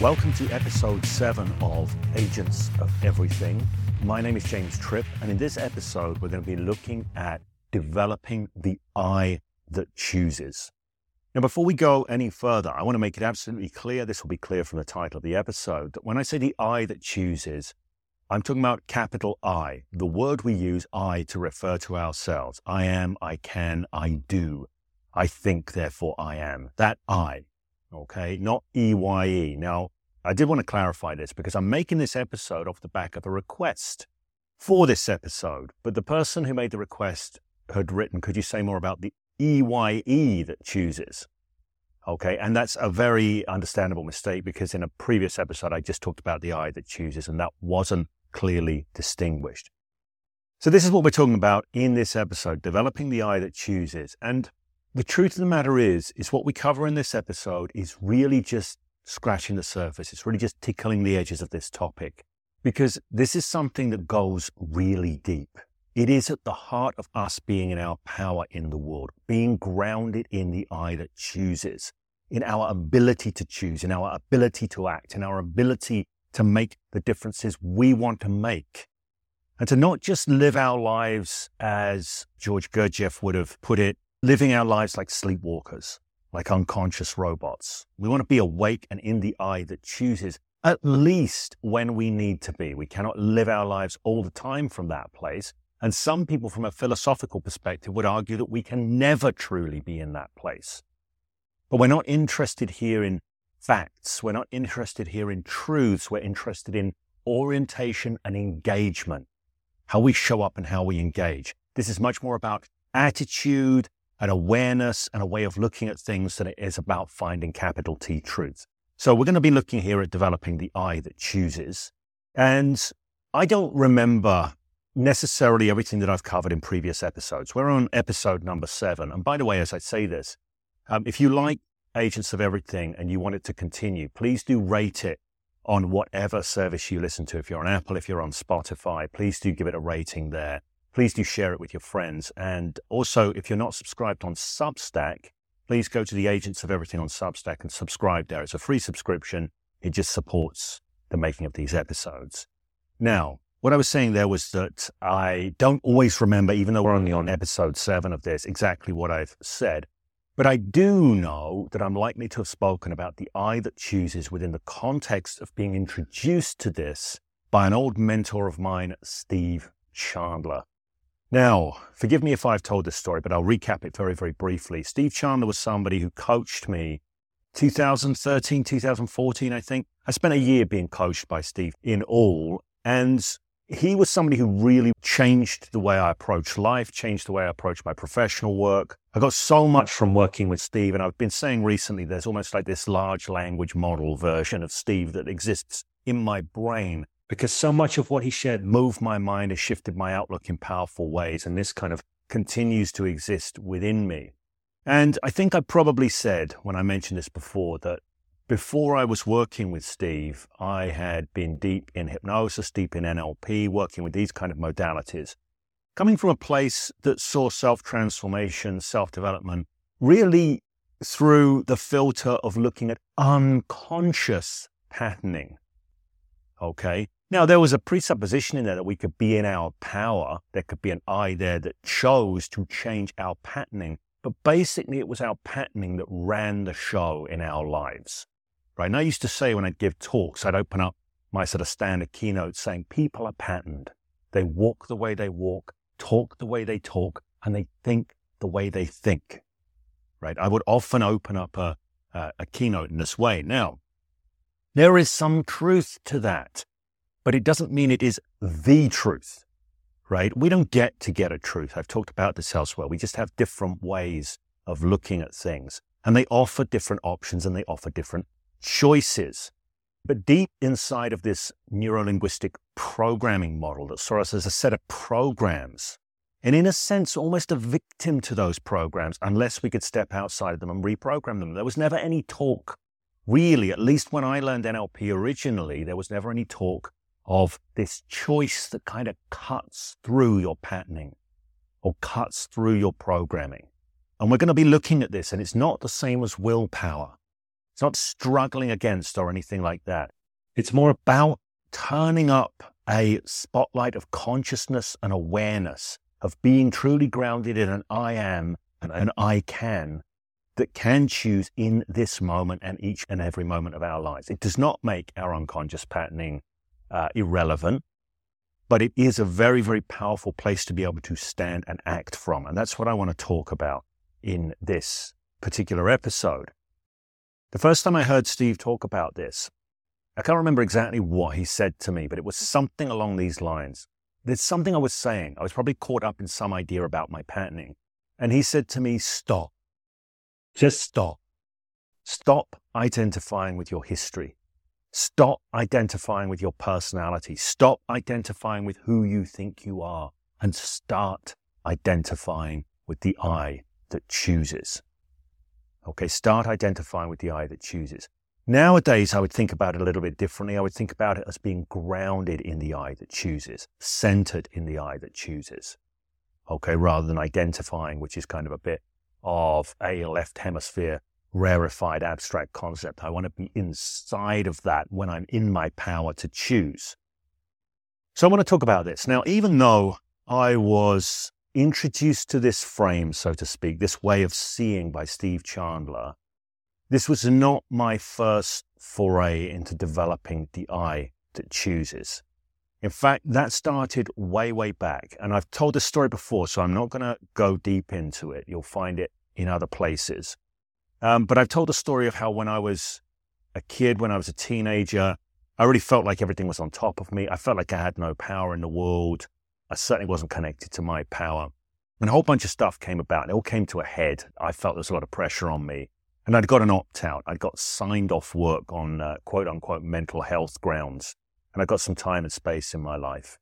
Welcome to episode seven of Agents of Everything. My name is James Tripp, and in this episode, we're going to be looking at developing the I that chooses. Now, before we go any further, I want to make it absolutely clear this will be clear from the title of the episode that when I say the I that chooses, I'm talking about capital I, the word we use I to refer to ourselves. I am, I can, I do. I think, therefore I am. That I, okay, not EYE. Now, I did want to clarify this because I'm making this episode off the back of a request for this episode, but the person who made the request had written, could you say more about the EYE that chooses? Okay, and that's a very understandable mistake because in a previous episode, I just talked about the I that chooses, and that wasn't clearly distinguished. So, this is what we're talking about in this episode developing the I that chooses. And the truth of the matter is, is what we cover in this episode is really just scratching the surface. It's really just tickling the edges of this topic because this is something that goes really deep. It is at the heart of us being in our power in the world, being grounded in the I that chooses, in our ability to choose, in our ability to act, in our ability to make the differences we want to make. And to not just live our lives as George Gurdjieff would have put it, living our lives like sleepwalkers, like unconscious robots. We want to be awake and in the I that chooses, at least when we need to be. We cannot live our lives all the time from that place. And some people, from a philosophical perspective, would argue that we can never truly be in that place. But we're not interested here in facts. We're not interested here in truths. We're interested in orientation and engagement, how we show up and how we engage. This is much more about attitude and awareness and a way of looking at things than it is about finding capital T truths. So we're going to be looking here at developing the I that chooses. And I don't remember necessarily everything that I've covered in previous episodes. We're on episode number seven. And by the way, as I say this, um, if you like Agents of Everything and you want it to continue, please do rate it on whatever service you listen to. If you're on Apple, if you're on Spotify, please do give it a rating there. Please do share it with your friends. And also, if you're not subscribed on Substack, please go to the Agents of Everything on Substack and subscribe there. It's a free subscription. It just supports the making of these episodes. Now, what I was saying there was that I don't always remember, even though we're only on episode seven of this, exactly what I've said. But I do know that I'm likely to have spoken about the I that chooses within the context of being introduced to this by an old mentor of mine, Steve Chandler. Now, forgive me if I've told this story, but I'll recap it very, very briefly. Steve Chandler was somebody who coached me 2013, 2014, I think. I spent a year being coached by Steve in all. And he was somebody who really changed the way I approach life, changed the way I approach my professional work. I got so much from working with Steve. And I've been saying recently, there's almost like this large language model version of Steve that exists in my brain because so much of what he shared moved my mind, has shifted my outlook in powerful ways. And this kind of continues to exist within me. And I think I probably said when I mentioned this before that before I was working with Steve, I had been deep in hypnosis, deep in NLP, working with these kind of modalities, coming from a place that saw self transformation, self development, really through the filter of looking at unconscious patterning. Okay. Now, there was a presupposition in there that we could be in our power. There could be an I there that chose to change our patterning. But basically, it was our patterning that ran the show in our lives right? And I used to say when I'd give talks, I'd open up my sort of standard keynote saying, people are patterned. They walk the way they walk, talk the way they talk, and they think the way they think, right? I would often open up a, a, a keynote in this way. Now, there is some truth to that, but it doesn't mean it is the truth, right? We don't get to get a truth. I've talked about this elsewhere. We just have different ways of looking at things and they offer different options and they offer different choices. But deep inside of this neurolinguistic programming model that saw us as a set of programs, and in a sense, almost a victim to those programs, unless we could step outside of them and reprogram them. There was never any talk, really, at least when I learned NLP originally, there was never any talk of this choice that kind of cuts through your patterning or cuts through your programming. And we're going to be looking at this, and it's not the same as willpower. It's not struggling against or anything like that. It's more about turning up a spotlight of consciousness and awareness, of being truly grounded in an I am and an I can that can choose in this moment and each and every moment of our lives. It does not make our unconscious patterning uh, irrelevant, but it is a very, very powerful place to be able to stand and act from. And that's what I want to talk about in this particular episode. The first time I heard Steve talk about this, I can't remember exactly what he said to me, but it was something along these lines. There's something I was saying. I was probably caught up in some idea about my patterning. And he said to me, Stop. Just stop. Stop identifying with your history. Stop identifying with your personality. Stop identifying with who you think you are and start identifying with the I that chooses. Okay, start identifying with the I that chooses. Nowadays, I would think about it a little bit differently. I would think about it as being grounded in the I that chooses, centered in the I that chooses. Okay, rather than identifying, which is kind of a bit of a left hemisphere rarefied abstract concept. I want to be inside of that when I'm in my power to choose. So I want to talk about this. Now, even though I was introduced to this frame, so to speak, this way of seeing by Steve Chandler, this was not my first foray into developing the I that chooses. In fact, that started way, way back. And I've told this story before, so I'm not going to go deep into it. You'll find it in other places. Um, but I've told the story of how when I was a kid, when I was a teenager, I really felt like everything was on top of me. I felt like I had no power in the world. I certainly wasn't connected to my power. And a whole bunch of stuff came about. It all came to a head. I felt there was a lot of pressure on me. And I'd got an opt out. I'd got signed off work on uh, quote unquote mental health grounds and I got some time and space in my life.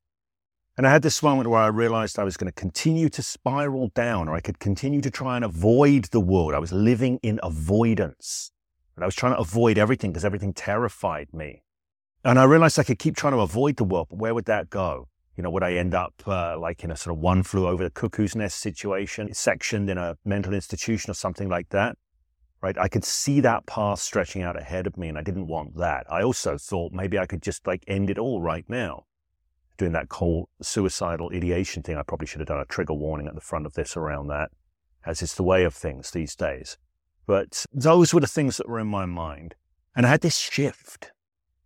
And I had this moment where I realized I was going to continue to spiral down, or I could continue to try and avoid the world. I was living in avoidance. And I was trying to avoid everything because everything terrified me. And I realized I could keep trying to avoid the world, but where would that go? You know, would I end up uh, like in a sort of one flew over the cuckoo's nest situation, sectioned in a mental institution or something like that? right? I could see that path stretching out ahead of me, and I didn't want that. I also thought maybe I could just like end it all right now. Doing that cold suicidal ideation thing, I probably should have done a trigger warning at the front of this around that, as is the way of things these days. But those were the things that were in my mind. And I had this shift,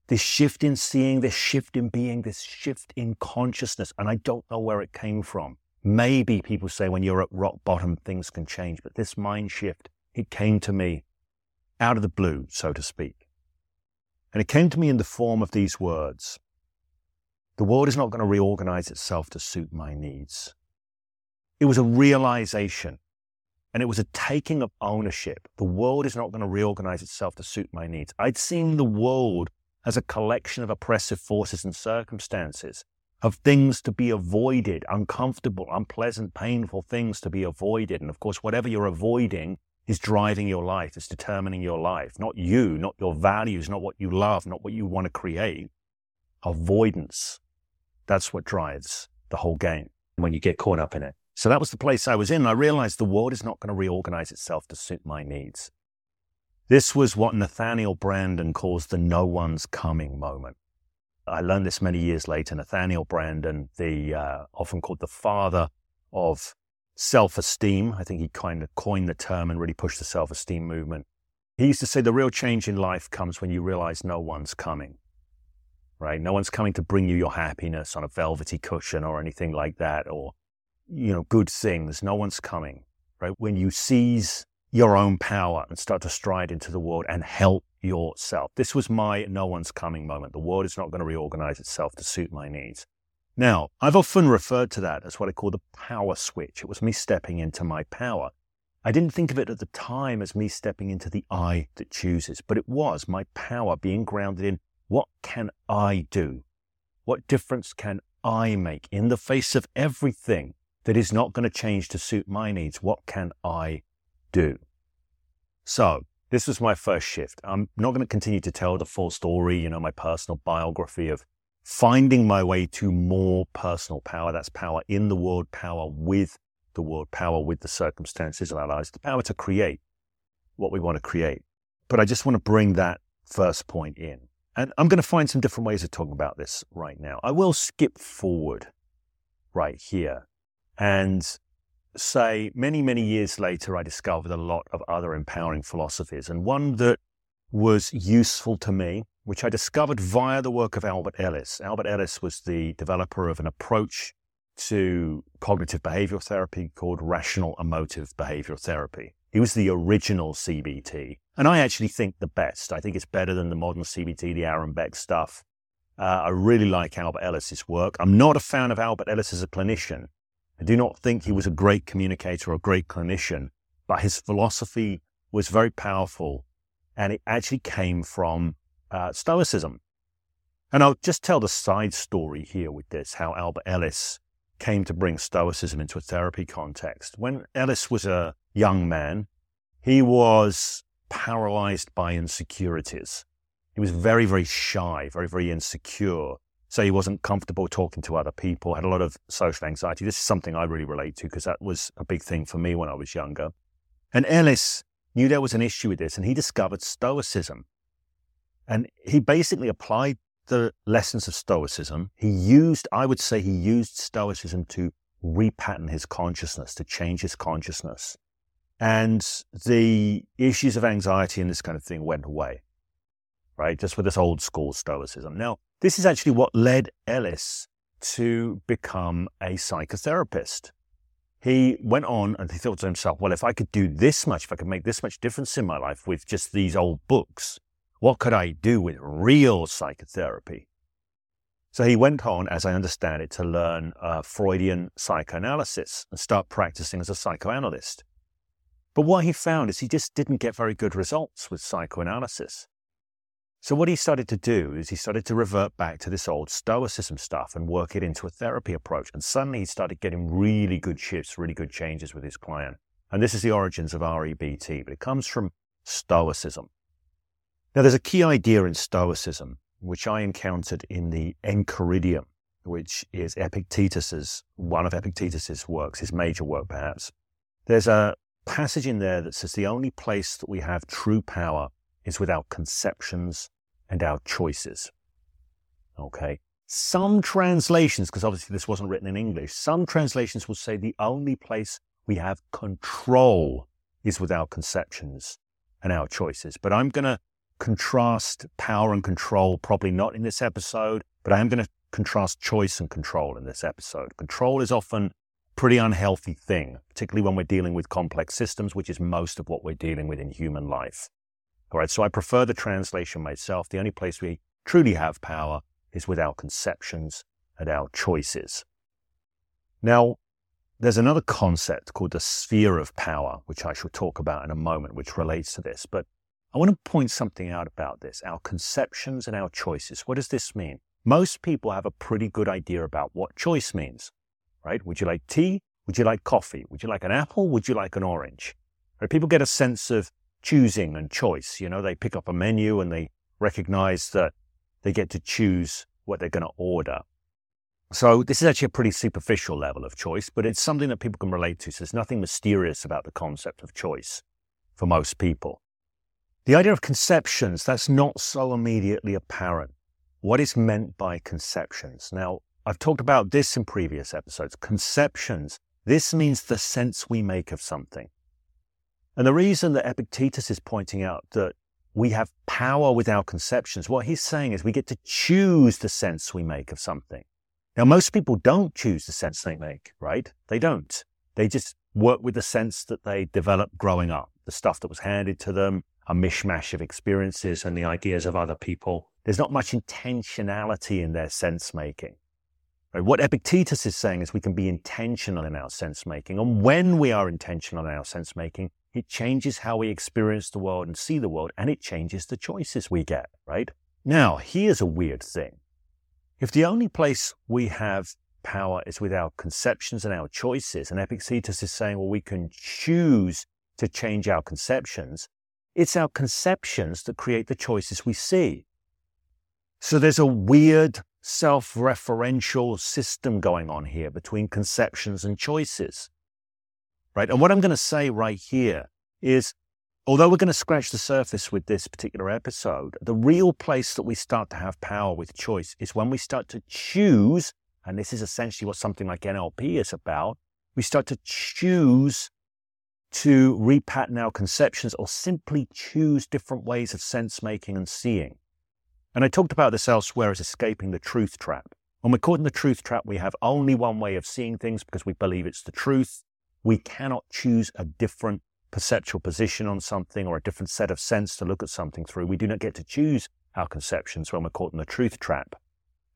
this shift in seeing, this shift in being, this shift in consciousness. And I don't know where it came from. Maybe people say when you're at rock bottom, things can change, but this mind shift it came to me out of the blue, so to speak. And it came to me in the form of these words The world is not going to reorganize itself to suit my needs. It was a realization and it was a taking of ownership. The world is not going to reorganize itself to suit my needs. I'd seen the world as a collection of oppressive forces and circumstances, of things to be avoided, uncomfortable, unpleasant, painful things to be avoided. And of course, whatever you're avoiding is driving your life, is determining your life, not you, not your values, not what you love, not what you want to create. Avoidance. That's what drives the whole game when you get caught up in it. So that was the place I was in. I realized the world is not going to reorganize itself to suit my needs. This was what Nathaniel Branden calls the no one's coming moment. I learned this many years later. Nathaniel Branden, the uh, often called the father of self esteem. I think he kind of coined the term and really pushed the self esteem movement. He used to say the real change in life comes when you realize no one's coming, right? No one's coming to bring you your happiness on a velvety cushion or anything like that, or, you know, good things. No one's coming, right? When you seize your own power and start to stride into the world and help yourself. This was my no one's coming moment. The world is not going to reorganize itself to suit my needs. Now, I've often referred to that as what I call the power switch. It was me stepping into my power. I didn't think of it at the time as me stepping into the I that chooses, but it was my power being grounded in what can I do? What difference can I make in the face of everything that is not going to change to suit my needs? What can I do? So, this was my first shift. I'm not going to continue to tell the full story, you know, my personal biography of finding my way to more personal power. That's power in the world, power with the world, power with the circumstances of our lives, the power to create what we want to create. but I just want to bring that first point in. And I'm going to find some different ways of talking about this right now. I will skip forward right here and say many, many years later, I discovered a lot of other empowering philosophies. And one that was useful to me, which I discovered via the work of Albert Ellis. Albert Ellis was the developer of an approach to cognitive behavioral therapy called rational emotive behavioral therapy. He was the original CBT. And I actually think the best. I think it's better than the modern CBT, the Aaron Beck stuff. Uh, I really like Albert Ellis's work. I'm not a fan of Albert Ellis as a clinician. I do not think he was a great communicator or a great clinician, but his philosophy was very powerful and it actually came from uh, Stoicism. And I'll just tell the side story here with this how Albert Ellis came to bring Stoicism into a therapy context. When Ellis was a young man, he was paralyzed by insecurities. He was very, very shy, very, very insecure. So he wasn't comfortable talking to other people, had a lot of social anxiety. This is something I really relate to because that was a big thing for me when I was younger. And Ellis knew there was an issue with this and he discovered Stoicism. And he basically applied the lessons of Stoicism. He used, I would say, he used Stoicism to repattern his consciousness, to change his consciousness. And the issues of anxiety and this kind of thing went away, right? Just with this old school Stoicism. Now, this is actually what led Ellis to become a psychotherapist. He went on and he thought to himself, well, if I could do this much, if I could make this much difference in my life with just these old books, what could I do with real psychotherapy? So he went on, as I understand it, to learn uh, Freudian psychoanalysis and start practicing as a psychoanalyst. But what he found is he just didn't get very good results with psychoanalysis. So what he started to do is he started to revert back to this old stoicism stuff and work it into a therapy approach. And suddenly he started getting really good shifts, really good changes with his client. And this is the origins of REBT, but it comes from stoicism. Now, there's a key idea in Stoicism, which I encountered in the Enchiridion, which is Epictetus's, one of Epictetus's works, his major work perhaps. There's a passage in there that says the only place that we have true power is with our conceptions and our choices. Okay. Some translations, because obviously this wasn't written in English, some translations will say the only place we have control is with our conceptions and our choices. But I'm going to contrast power and control, probably not in this episode, but I am going to contrast choice and control in this episode. Control is often pretty unhealthy thing, particularly when we're dealing with complex systems, which is most of what we're dealing with in human life. All right, so I prefer the translation myself. The only place we truly have power is with our conceptions and our choices. Now, there's another concept called the sphere of power, which I shall talk about in a moment, which relates to this. But I want to point something out about this our conceptions and our choices. What does this mean? Most people have a pretty good idea about what choice means, right? Would you like tea? Would you like coffee? Would you like an apple? Would you like an orange? Right? People get a sense of choosing and choice. You know, they pick up a menu and they recognize that they get to choose what they're going to order. So this is actually a pretty superficial level of choice, but it's something that people can relate to. So there's nothing mysterious about the concept of choice for most people. The idea of conceptions, that's not so immediately apparent. What is meant by conceptions? Now, I've talked about this in previous episodes. Conceptions, this means the sense we make of something. And the reason that Epictetus is pointing out that we have power with our conceptions, what he's saying is we get to choose the sense we make of something. Now, most people don't choose the sense they make, right? They don't. They just work with the sense that they developed growing up, the stuff that was handed to them, a mishmash of experiences and the ideas of other people. There's not much intentionality in their sense making. Right? What Epictetus is saying is we can be intentional in our sense making. And when we are intentional in our sense making, it changes how we experience the world and see the world, and it changes the choices we get, right? Now, here's a weird thing. If the only place we have power is with our conceptions and our choices, and Epictetus is saying, well, we can choose to change our conceptions, it's our conceptions that create the choices we see. So there's a weird self referential system going on here between conceptions and choices. Right? And what I'm going to say right here is although we're going to scratch the surface with this particular episode, the real place that we start to have power with choice is when we start to choose, and this is essentially what something like NLP is about. We start to choose to repattern our conceptions or simply choose different ways of sense making and seeing. And I talked about this elsewhere as escaping the truth trap. When we're caught in the truth trap, we have only one way of seeing things because we believe it's the truth. We cannot choose a different perceptual position on something or a different set of sense to look at something through. We do not get to choose our conceptions when we're caught in the truth trap.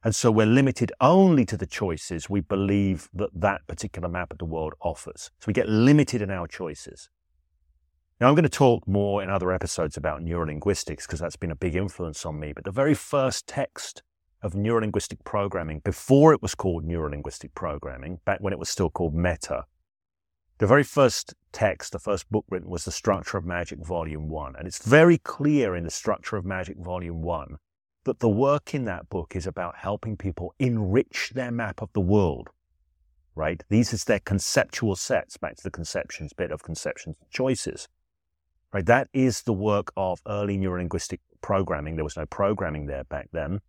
And so we're limited only to the choices we believe that that particular map of the world offers. So we get limited in our choices. Now, I'm going to talk more in other episodes about neurolinguistics because that's been a big influence on me. But the very first text of neurolinguistic programming, before it was called neurolinguistic programming, back when it was still called meta, the very first text, the first book written, was The Structure of Magic, Volume 1. And it's very clear in The Structure of Magic, Volume 1, that the work in that book is about helping people enrich their map of the world, right? These is their conceptual sets, back to the conceptions bit of conceptions and choices, right? That is the work of early neurolinguistic programming. There was no programming there back then.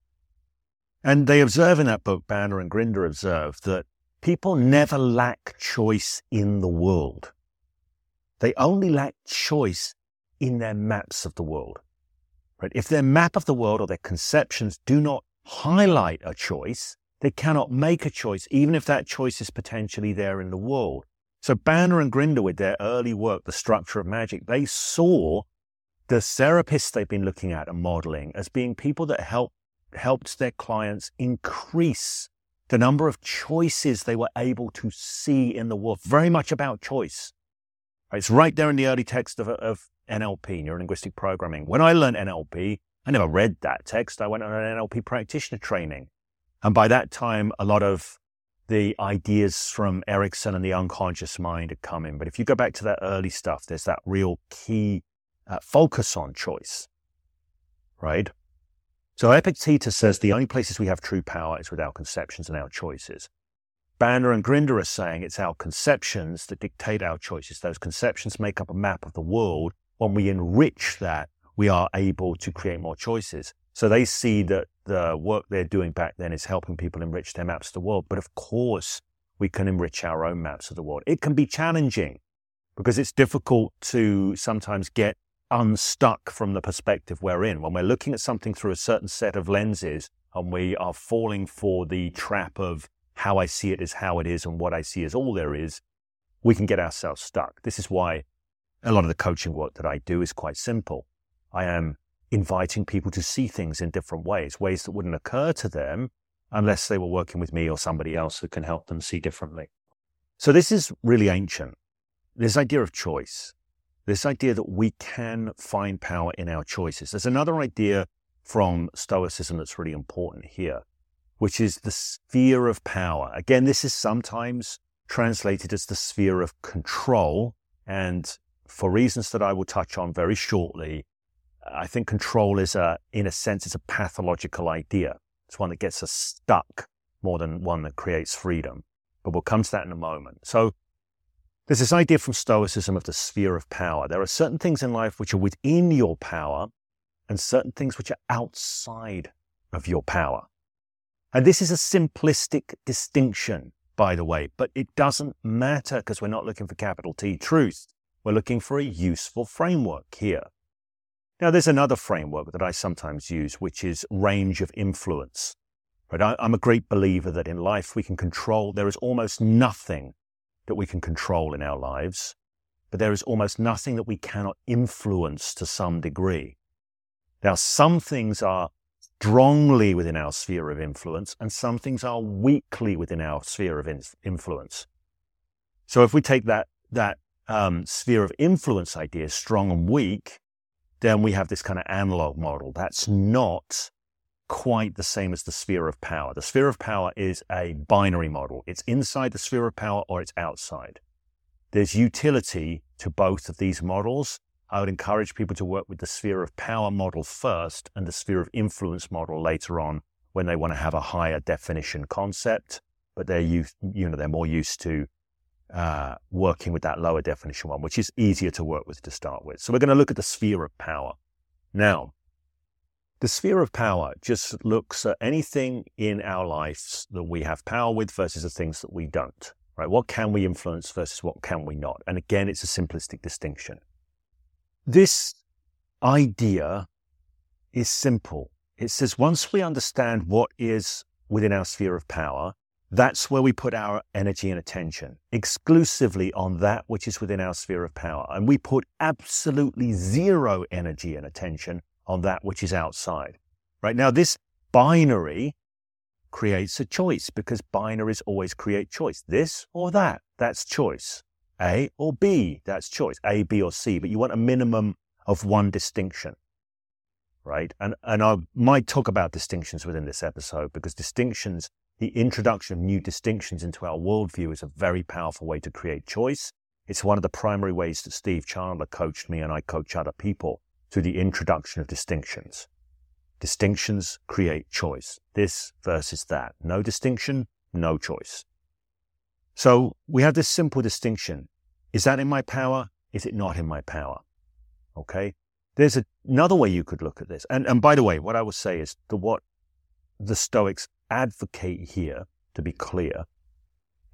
And they observe in that book, Bandler and Grinder observe that People never lack choice in the world. They only lack choice in their maps of the world. Right? If their map of the world or their conceptions do not highlight a choice, they cannot make a choice, even if that choice is potentially there in the world. So Bandler and Grinder, with their early work, The Structure of Magic, they saw the therapists they've been looking at and modeling as being people that help, helped their clients increase the number of choices they were able to see in the world, very much about choice. It's right there in the early text of, of NLP, neuro linguistic programming. When I learned NLP, I never read that text. I went on an NLP practitioner training. And by that time, a lot of the ideas from Erickson and the unconscious mind come in. But if you go back to that early stuff, there's that real key uh, focus on choice, right? So Epictetus says the only places we have true power is with our conceptions and our choices. Bandler and Grinder are saying it's our conceptions that dictate our choices. Those conceptions make up a map of the world. When we enrich that, we are able to create more choices. So they see that the work they're doing back then is helping people enrich their maps of the world. But of course, we can enrich our own maps of the world. It can be challenging because it's difficult to sometimes get unstuck from the perspective we're in. When we're looking at something through a certain set of lenses and we are falling for the trap of how I see it is how it is and what I see is all there is, we can get ourselves stuck. This is why a lot of the coaching work that I do is quite simple. I am inviting people to see things in different ways, ways that wouldn't occur to them unless they were working with me or somebody else who can help them see differently. So this is really ancient. This idea of choice this idea that we can find power in our choices. There's another idea from Stoicism that's really important here, which is the sphere of power. Again, this is sometimes translated as the sphere of control. And for reasons that I will touch on very shortly, I think control is a, in a sense, it's a pathological idea. It's one that gets us stuck more than one that creates freedom. But we'll come to that in a moment. So there's this idea from Stoicism of the sphere of power. There are certain things in life which are within your power and certain things which are outside of your power. And this is a simplistic distinction, by the way, but it doesn't matter because we're not looking for capital T truth. We're looking for a useful framework here. Now, there's another framework that I sometimes use, which is range of influence. Right? I'm a great believer that in life we can control, there is almost nothing that we can control in our lives, but there is almost nothing that we cannot influence to some degree. Now, some things are strongly within our sphere of influence, and some things are weakly within our sphere of in- influence. So, if we take that that um, sphere of influence idea, strong and weak, then we have this kind of analog model. That's not quite the same as the sphere of power. The sphere of power is a binary model. It's inside the sphere of power or it's outside. There's utility to both of these models. I would encourage people to work with the sphere of power model first and the sphere of influence model later on when they want to have a higher definition concept, but they're you know, they're more used to uh, working with that lower definition one, which is easier to work with to start with. So we're going to look at the sphere of power. Now, the sphere of power just looks at anything in our lives that we have power with versus the things that we don't, right? What can we influence versus what can we not? And again, it's a simplistic distinction. This idea is simple. It says once we understand what is within our sphere of power, that's where we put our energy and attention exclusively on that which is within our sphere of power. And we put absolutely zero energy and attention on that which is outside. Right now, this binary creates a choice because binaries always create choice. This or that, that's choice. A or B, that's choice. A, B, or C. But you want a minimum of one distinction. Right? And, and I might talk about distinctions within this episode because distinctions, the introduction of new distinctions into our worldview is a very powerful way to create choice. It's one of the primary ways that Steve Chandler coached me and I coach other people through the introduction of distinctions. Distinctions create choice. This versus that. No distinction, no choice. So we have this simple distinction. Is that in my power? Is it not in my power? Okay. There's a, another way you could look at this. And, and by the way, what I will say is that what the Stoics advocate here, to be clear,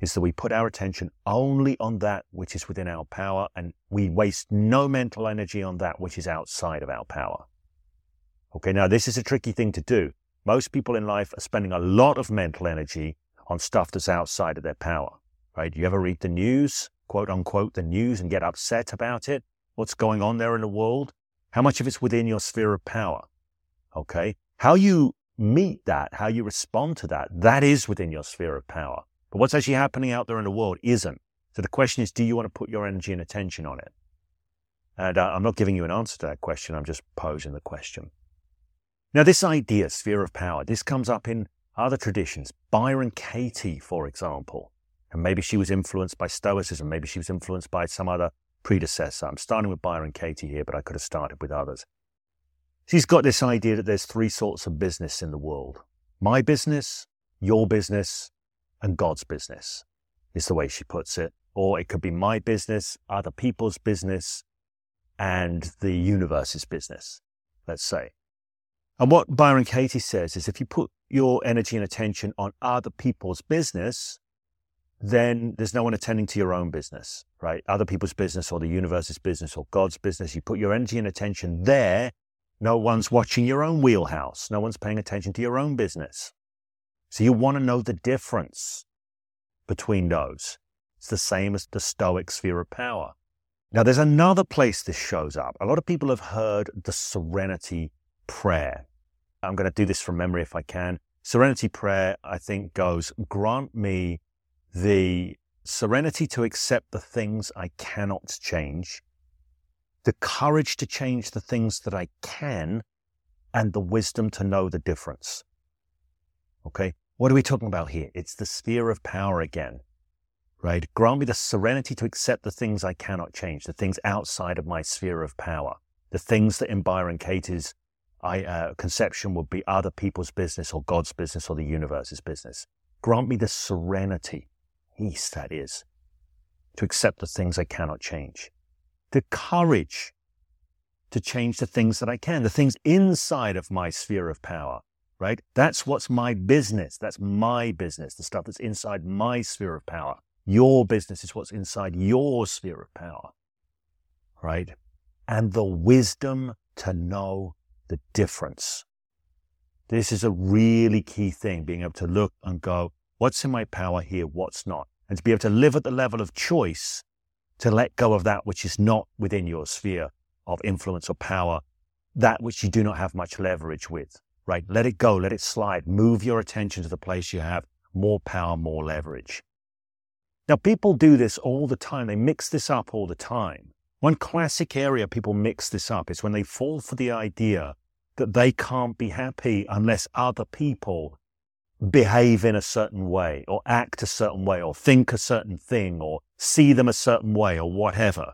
is that we put our attention only on that which is within our power and we waste no mental energy on that which is outside of our power. Okay, now this is a tricky thing to do. Most people in life are spending a lot of mental energy on stuff that's outside of their power, right? You ever read the news, quote unquote, the news and get upset about it? What's going on there in the world? How much of it's within your sphere of power? Okay. How you meet that, how you respond to that, that is within your sphere of power. But what's actually happening out there in the world isn't. So the question is, do you want to put your energy and attention on it? And uh, I'm not giving you an answer to that question. I'm just posing the question. Now, this idea, sphere of power, this comes up in other traditions. Byron Katie, for example, and maybe she was influenced by Stoicism. Maybe she was influenced by some other predecessor. I'm starting with Byron Katie here, but I could have started with others. She's got this idea that there's three sorts of business in the world my business, your business, and God's business, is the way she puts it. Or it could be my business, other people's business, and the universe's business, let's say. And what Byron Katie says is if you put your energy and attention on other people's business, then there's no one attending to your own business, right? Other people's business or the universe's business or God's business. You put your energy and attention there. No one's watching your own wheelhouse. No one's paying attention to your own business. So you want to know the difference between those. It's the same as the Stoic sphere of power. Now, there's another place this shows up. A lot of people have heard the serenity prayer. I'm going to do this from memory if I can. Serenity prayer, I think, goes, grant me the serenity to accept the things I cannot change, the courage to change the things that I can, and the wisdom to know the difference. Okay. What are we talking about here? It's the sphere of power again, right? Grant me the serenity to accept the things I cannot change, the things outside of my sphere of power, the things that in Byron Katie's I, uh, conception would be other people's business or God's business or the universe's business. Grant me the serenity, peace that is, to accept the things I cannot change, the courage to change the things that I can, the things inside of my sphere of power, right? That's what's my business. That's my business, the stuff that's inside my sphere of power. Your business is what's inside your sphere of power, right? And the wisdom to know the difference. This is a really key thing, being able to look and go, what's in my power here, what's not? And to be able to live at the level of choice to let go of that which is not within your sphere of influence or power, that which you do not have much leverage with right? Let it go, let it slide. Move your attention to the place you have more power, more leverage. Now, people do this all the time. They mix this up all the time. One classic area people mix this up is when they fall for the idea that they can't be happy unless other people behave in a certain way or act a certain way or think a certain thing or see them a certain way or whatever.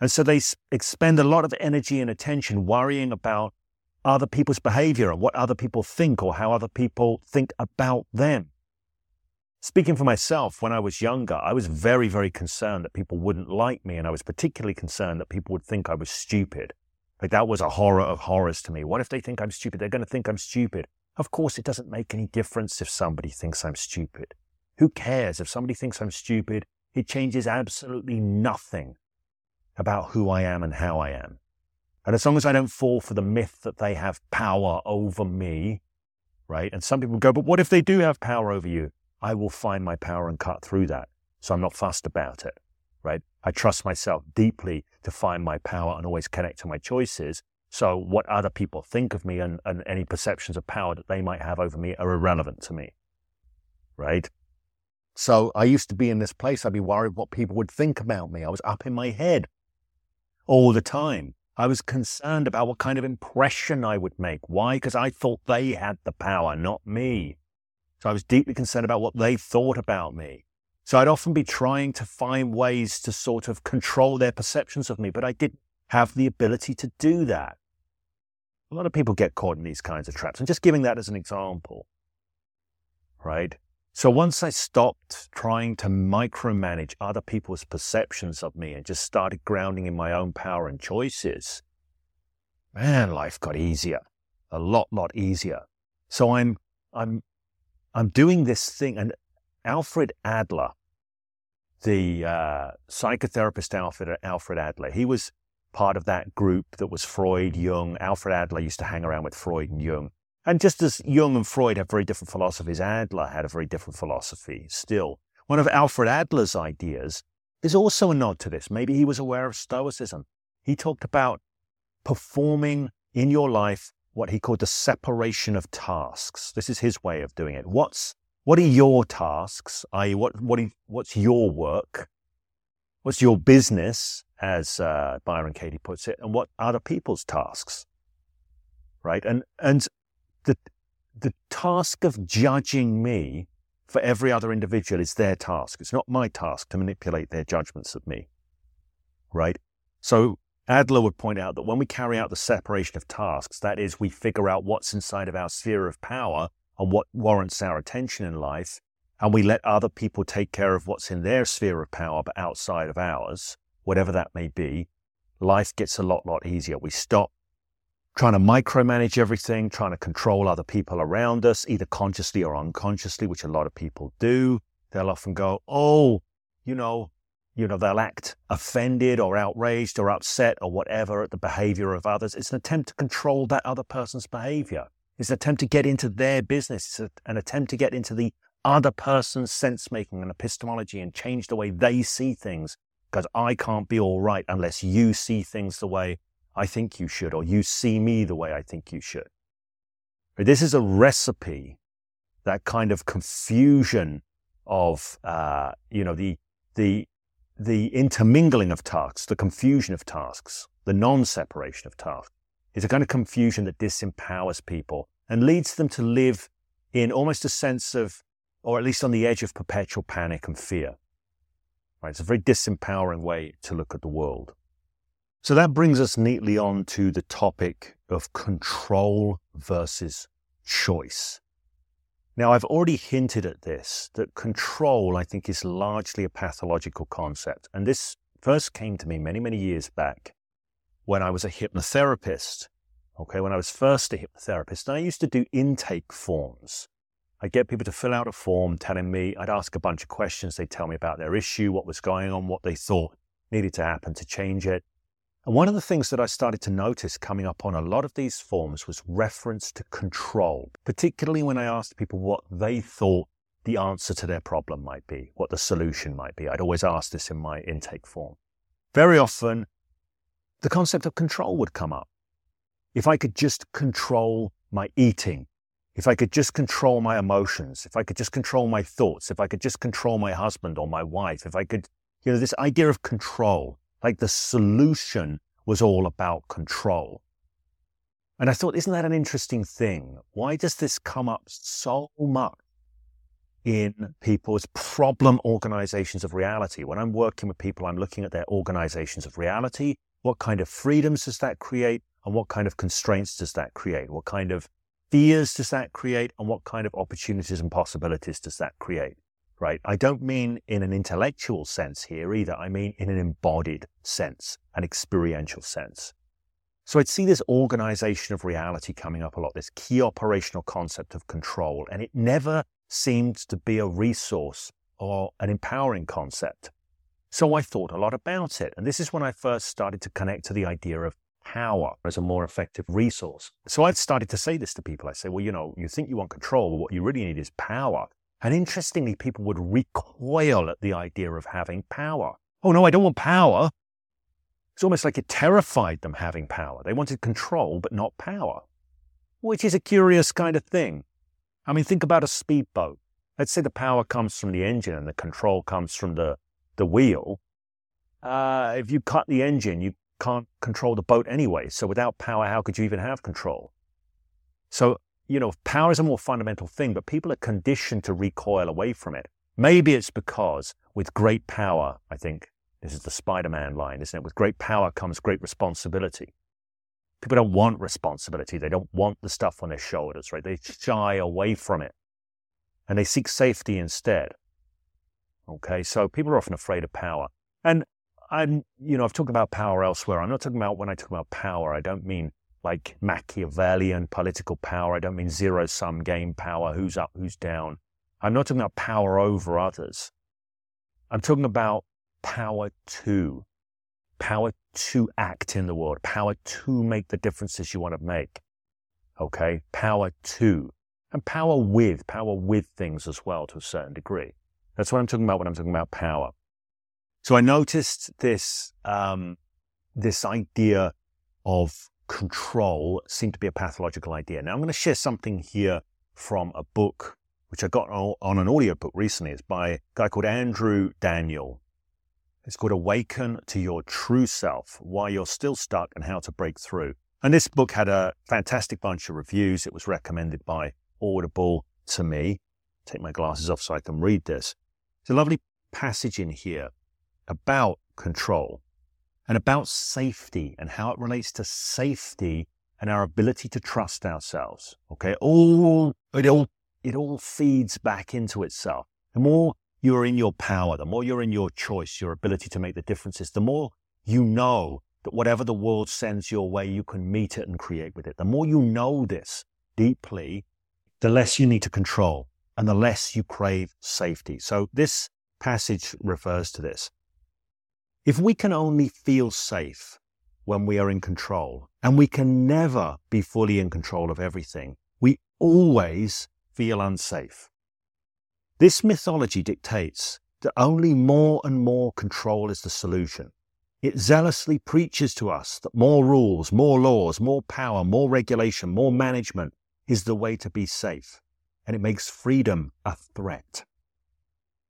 And so they expend a lot of energy and attention worrying about other people's behavior and what other people think or how other people think about them. speaking for myself, when I was younger, I was very, very concerned that people wouldn't like me. And I was particularly concerned that people would think I was stupid. Like that was a horror of horrors to me. What if they think I'm stupid? They're going to think I'm stupid. Of course, it doesn't make any difference if somebody thinks I'm stupid. Who cares if somebody thinks I'm stupid? It changes absolutely nothing about who I am and how I am. And as long as I don't fall for the myth that they have power over me, right? And some people go, but what if they do have power over you? I will find my power and cut through that. So I'm not fussed about it, right? I trust myself deeply to find my power and always connect to my choices. So what other people think of me and, and any perceptions of power that they might have over me are irrelevant to me, right? So I used to be in this place. I'd be worried what people would think about me. I was up in my head all the time. I was concerned about what kind of impression I would make. Why? Because I thought they had the power, not me. So I was deeply concerned about what they thought about me. So I'd often be trying to find ways to sort of control their perceptions of me, but I didn't have the ability to do that. A lot of people get caught in these kinds of traps. I'm just giving that as an example, right? So once I stopped trying to micromanage other people's perceptions of me and just started grounding in my own power and choices, man, life got easier, a lot, lot easier. So I'm, I'm I'm doing this thing. And Alfred Adler, the uh, psychotherapist Alfred, Alfred Adler, he was part of that group that was Freud, Jung. Alfred Adler used to hang around with Freud and Jung. And just as Jung and Freud have very different philosophies, Adler had a very different philosophy still. One of Alfred Adler's ideas is also a nod to this. Maybe he was aware of Stoicism. He talked about performing in your life what he called the separation of tasks. This is his way of doing it. What's what are your tasks? I.e., what what what's your work? What's your business, as uh, Byron Katie puts it, and what other people's tasks? Right, and and the the task of judging me for every other individual is their task. It's not my task to manipulate their judgments of me. Right. So Adler would point out that when we carry out the separation of tasks, that is, we figure out what's inside of our sphere of power and what warrants our attention in life, and we let other people take care of what's in their sphere of power but outside of ours, whatever that may be, life gets a lot, lot easier. We stop trying to micromanage everything, trying to control other people around us, either consciously or unconsciously, which a lot of people do. They'll often go, Oh, you know, you know, they'll act offended or outraged or upset or whatever at the behavior of others. It's an attempt to control that other person's behavior. It's an attempt to get into their business. It's an attempt to get into the other person's sense making and epistemology and change the way they see things. Because I can't be all right unless you see things the way I think you should, or you see me the way I think you should. This is a recipe, that kind of confusion of, uh, you know, the, the the intermingling of tasks, the confusion of tasks, the non separation of tasks, is a kind of confusion that disempowers people and leads them to live in almost a sense of, or at least on the edge of perpetual panic and fear. Right? It's a very disempowering way to look at the world. So that brings us neatly on to the topic of control versus choice. Now, I've already hinted at this that control, I think, is largely a pathological concept. And this first came to me many, many years back when I was a hypnotherapist. Okay, when I was first a hypnotherapist, and I used to do intake forms. I'd get people to fill out a form telling me, I'd ask a bunch of questions. They'd tell me about their issue, what was going on, what they thought needed to happen to change it. And one of the things that I started to notice coming up on a lot of these forms was reference to control, particularly when I asked people what they thought the answer to their problem might be, what the solution might be. I'd always ask this in my intake form. Very often, the concept of control would come up. If I could just control my eating, if I could just control my emotions, if I could just control my thoughts, if I could just control my husband or my wife, if I could, you know, this idea of control. Like the solution was all about control. And I thought, isn't that an interesting thing? Why does this come up so much in people's problem organizations of reality? When I'm working with people, I'm looking at their organizations of reality. What kind of freedoms does that create? And what kind of constraints does that create? What kind of fears does that create? And what kind of opportunities and possibilities does that create? right? I don't mean in an intellectual sense here either. I mean in an embodied sense, an experiential sense. So I'd see this organization of reality coming up a lot, this key operational concept of control, and it never seemed to be a resource or an empowering concept. So I thought a lot about it. And this is when I first started to connect to the idea of power as a more effective resource. So I've started to say this to people. I say, well, you know, you think you want control, but what you really need is power. And interestingly, people would recoil at the idea of having power. Oh, no, I don't want power. It's almost like it terrified them having power. They wanted control, but not power, which is a curious kind of thing. I mean, think about a speedboat. Let's say the power comes from the engine and the control comes from the, the wheel. Uh, if you cut the engine, you can't control the boat anyway. So without power, how could you even have control? So, you know, power is a more fundamental thing, but people are conditioned to recoil away from it. Maybe it's because with great power, I think this is the Spider Man line, isn't it? With great power comes great responsibility. People don't want responsibility. They don't want the stuff on their shoulders, right? They shy away from it and they seek safety instead. Okay, so people are often afraid of power. And I'm, you know, I've talked about power elsewhere. I'm not talking about when I talk about power, I don't mean like Machiavellian political power. I don't mean zero sum game power, who's up, who's down. I'm not talking about power over others. I'm talking about power to, power to act in the world, power to make the differences you want to make. Okay. Power to, and power with, power with things as well to a certain degree. That's what I'm talking about when I'm talking about power. So I noticed this, um, this idea of control seemed to be a pathological idea. Now I'm going to share something here from a book which I got on an audiobook recently. It's by a guy called Andrew Daniel. It's called Awaken to Your True Self, Why You're Still Stuck and How to Break Through. And this book had a fantastic bunch of reviews. It was recommended by Audible to me. Take my glasses off so I can read this. It's a lovely passage in here about control and about safety and how it relates to safety and our ability to trust ourselves. Okay. All, it all, it all feeds back into itself. The more you're in your power, the more you're in your choice, your ability to make the differences, the more you know that whatever the world sends your way, you can meet it and create with it. The more you know this deeply, the less you need to control and the less you crave safety. So this passage refers to this. If we can only feel safe when we are in control, and we can never be fully in control of everything, we always feel unsafe. This mythology dictates that only more and more control is the solution. It zealously preaches to us that more rules, more laws, more power, more regulation, more management is the way to be safe, and it makes freedom a threat.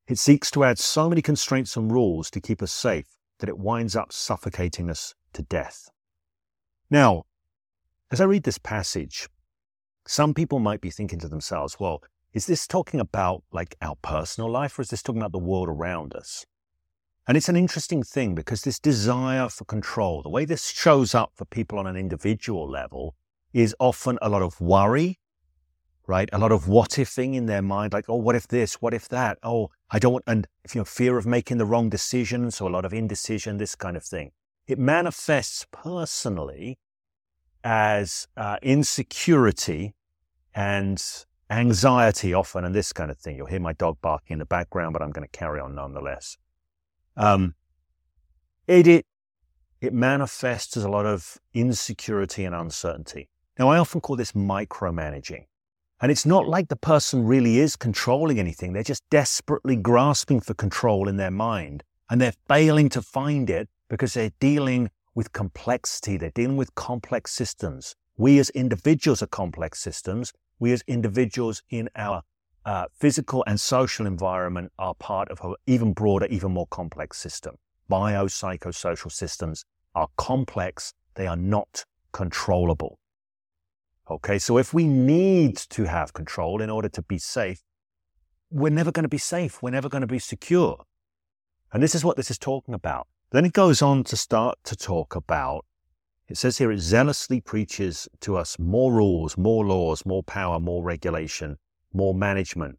It seeks to add so many constraints and rules to keep us safe that it winds up suffocating us to death. Now, as I read this passage, some people might be thinking to themselves, well, is this talking about like our personal life or is this talking about the world around us? And it's an interesting thing because this desire for control, the way this shows up for people on an individual level is often a lot of worry, right? A lot of what if thing in their mind, like, oh, what if this? What if that? Oh, I don't want, and you know, fear of making the wrong decision. So a lot of indecision, this kind of thing. It manifests personally as uh, insecurity and anxiety often and this kind of thing. You'll hear my dog barking in the background, but I'm going to carry on nonetheless. Um, it, it, it manifests as a lot of insecurity and uncertainty. Now, I often call this micromanaging. And it's not like the person really is controlling anything. They're just desperately grasping for control in their mind. And they're failing to find it because they're dealing with complexity. They're dealing with complex systems. We as individuals are complex systems. We as individuals in our uh, physical and social environment are part of an even broader, even more complex system. Biopsychosocial systems are complex. They are not controllable. Okay, so if we need to have control in order to be safe, we're never going to be safe. We're never going to be secure. And this is what this is talking about. Then it goes on to start to talk about, it says here, it zealously preaches to us more rules, more laws, more power, more regulation, more management.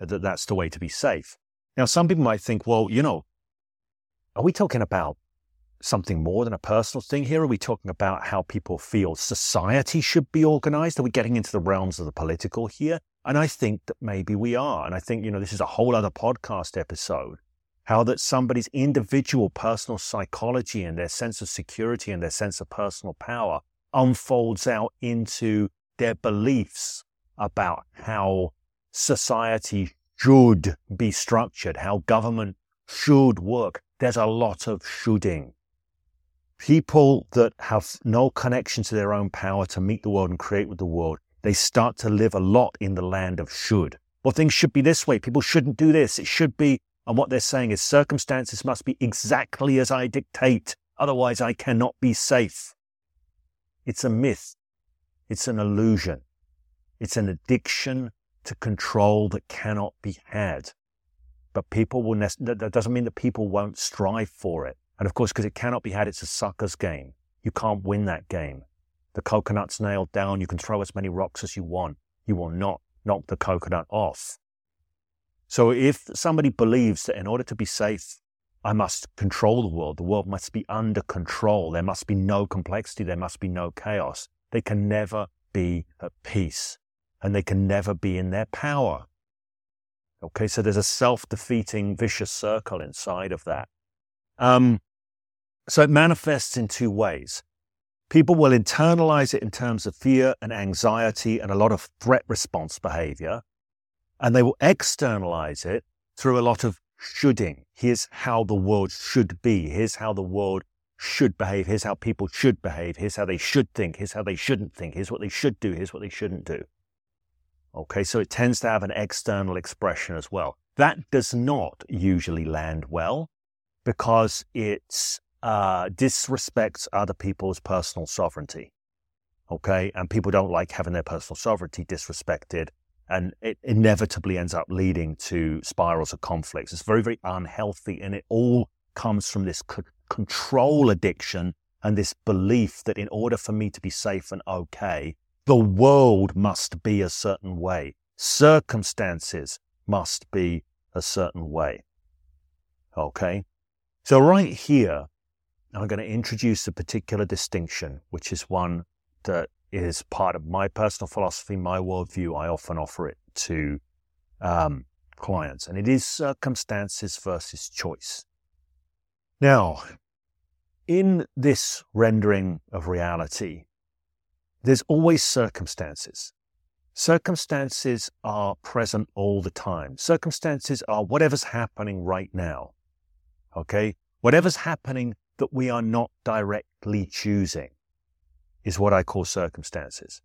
that that's the way to be safe. Now, some people might think, well, you know, are we talking about something more than a personal thing here? Are we talking about how people feel society should be organized? Are we getting into the realms of the political here? And I think that maybe we are. And I think, you know, this is a whole other podcast episode. How that somebody's individual personal psychology and their sense of security and their sense of personal power unfolds out into their beliefs about how society should be structured, how government should work. There's a lot of shoulding. People that have no connection to their own power to meet the world and create with the world, they start to live a lot in the land of should. Well, things should be this way. People shouldn't do this. It should be. And what they're saying is circumstances must be exactly as I dictate. Otherwise, I cannot be safe. It's a myth. It's an illusion. It's an addiction to control that cannot be had. But people will, that doesn't mean that people won't strive for it. And of course, because it cannot be had, it's a sucker's game. You can't win that game. The coconut's nailed down. You can throw as many rocks as you want. You will not knock the coconut off. So if somebody believes that in order to be safe, I must control the world, the world must be under control, there must be no complexity, there must be no chaos, they can never be at peace and they can never be in their power. Okay, so there's a self defeating vicious circle inside of that. Um, so it manifests in two ways. People will internalize it in terms of fear and anxiety and a lot of threat response behavior. And they will externalize it through a lot of shoulding. Here's how the world should be. Here's how the world should behave. Here's how people should behave. Here's how they should think. Here's how they shouldn't think. Here's what they should do. Here's what they shouldn't do. Okay, so it tends to have an external expression as well. That does not usually land well because it's uh, disrespects other people's personal sovereignty. Okay. And people don't like having their personal sovereignty disrespected. And it inevitably ends up leading to spirals of conflicts. It's very, very unhealthy. And it all comes from this c- control addiction and this belief that in order for me to be safe and okay, the world must be a certain way. Circumstances must be a certain way. Okay. So right here, I'm going to introduce a particular distinction, which is one that is part of my personal philosophy, my worldview. I often offer it to um, clients, and it is circumstances versus choice. Now, in this rendering of reality, there's always circumstances. Circumstances are present all the time. Circumstances are whatever's happening right now. Okay? Whatever's happening that we are not directly choosing is what I call circumstances.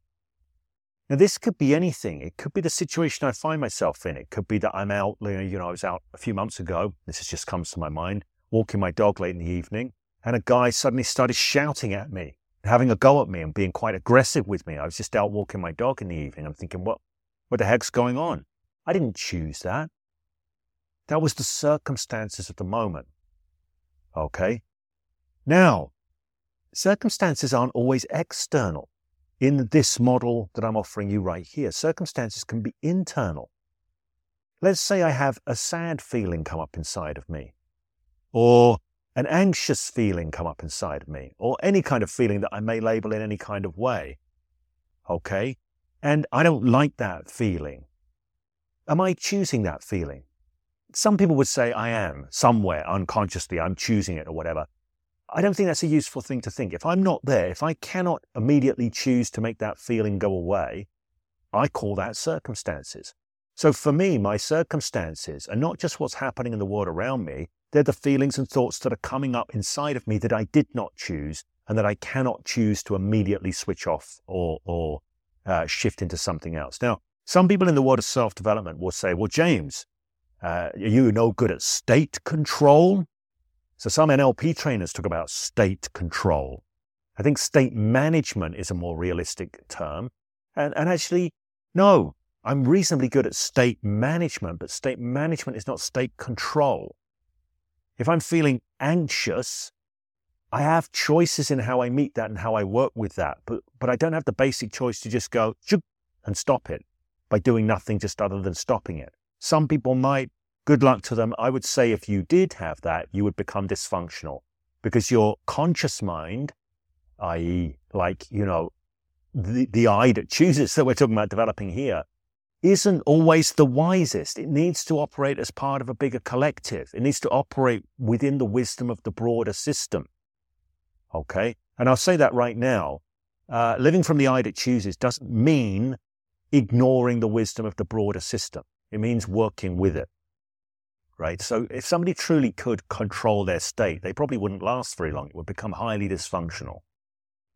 Now, this could be anything. It could be the situation I find myself in. It could be that I'm out, you know, I was out a few months ago. This has just comes to my mind, walking my dog late in the evening, and a guy suddenly started shouting at me, having a go at me and being quite aggressive with me. I was just out walking my dog in the evening. I'm thinking, what, what the heck's going on? I didn't choose that. That was the circumstances of the moment. Okay. Now, circumstances aren't always external. In this model that I'm offering you right here, circumstances can be internal. Let's say I have a sad feeling come up inside of me, or an anxious feeling come up inside of me, or any kind of feeling that I may label in any kind of way. Okay? And I don't like that feeling. Am I choosing that feeling? Some people would say I am somewhere unconsciously, I'm choosing it or whatever. I don't think that's a useful thing to think. If I'm not there, if I cannot immediately choose to make that feeling go away, I call that circumstances. So for me, my circumstances are not just what's happening in the world around me, they're the feelings and thoughts that are coming up inside of me that I did not choose and that I cannot choose to immediately switch off or, or uh, shift into something else. Now, some people in the world of self development will say, well, James, uh, are you no good at state control? So some NLP trainers talk about state control. I think state management is a more realistic term. And, and actually, no, I'm reasonably good at state management, but state management is not state control. If I'm feeling anxious, I have choices in how I meet that and how I work with that, but, but I don't have the basic choice to just go and stop it by doing nothing just other than stopping it. Some people might. Good luck to them. I would say if you did have that, you would become dysfunctional because your conscious mind, i.e., like, you know, the, the I that chooses that we're talking about developing here, isn't always the wisest. It needs to operate as part of a bigger collective. It needs to operate within the wisdom of the broader system. Okay? And I'll say that right now. Uh, living from the I that chooses doesn't mean ignoring the wisdom of the broader system. It means working with it. Right? So if somebody truly could control their state, they probably wouldn't last very long. It would become highly dysfunctional.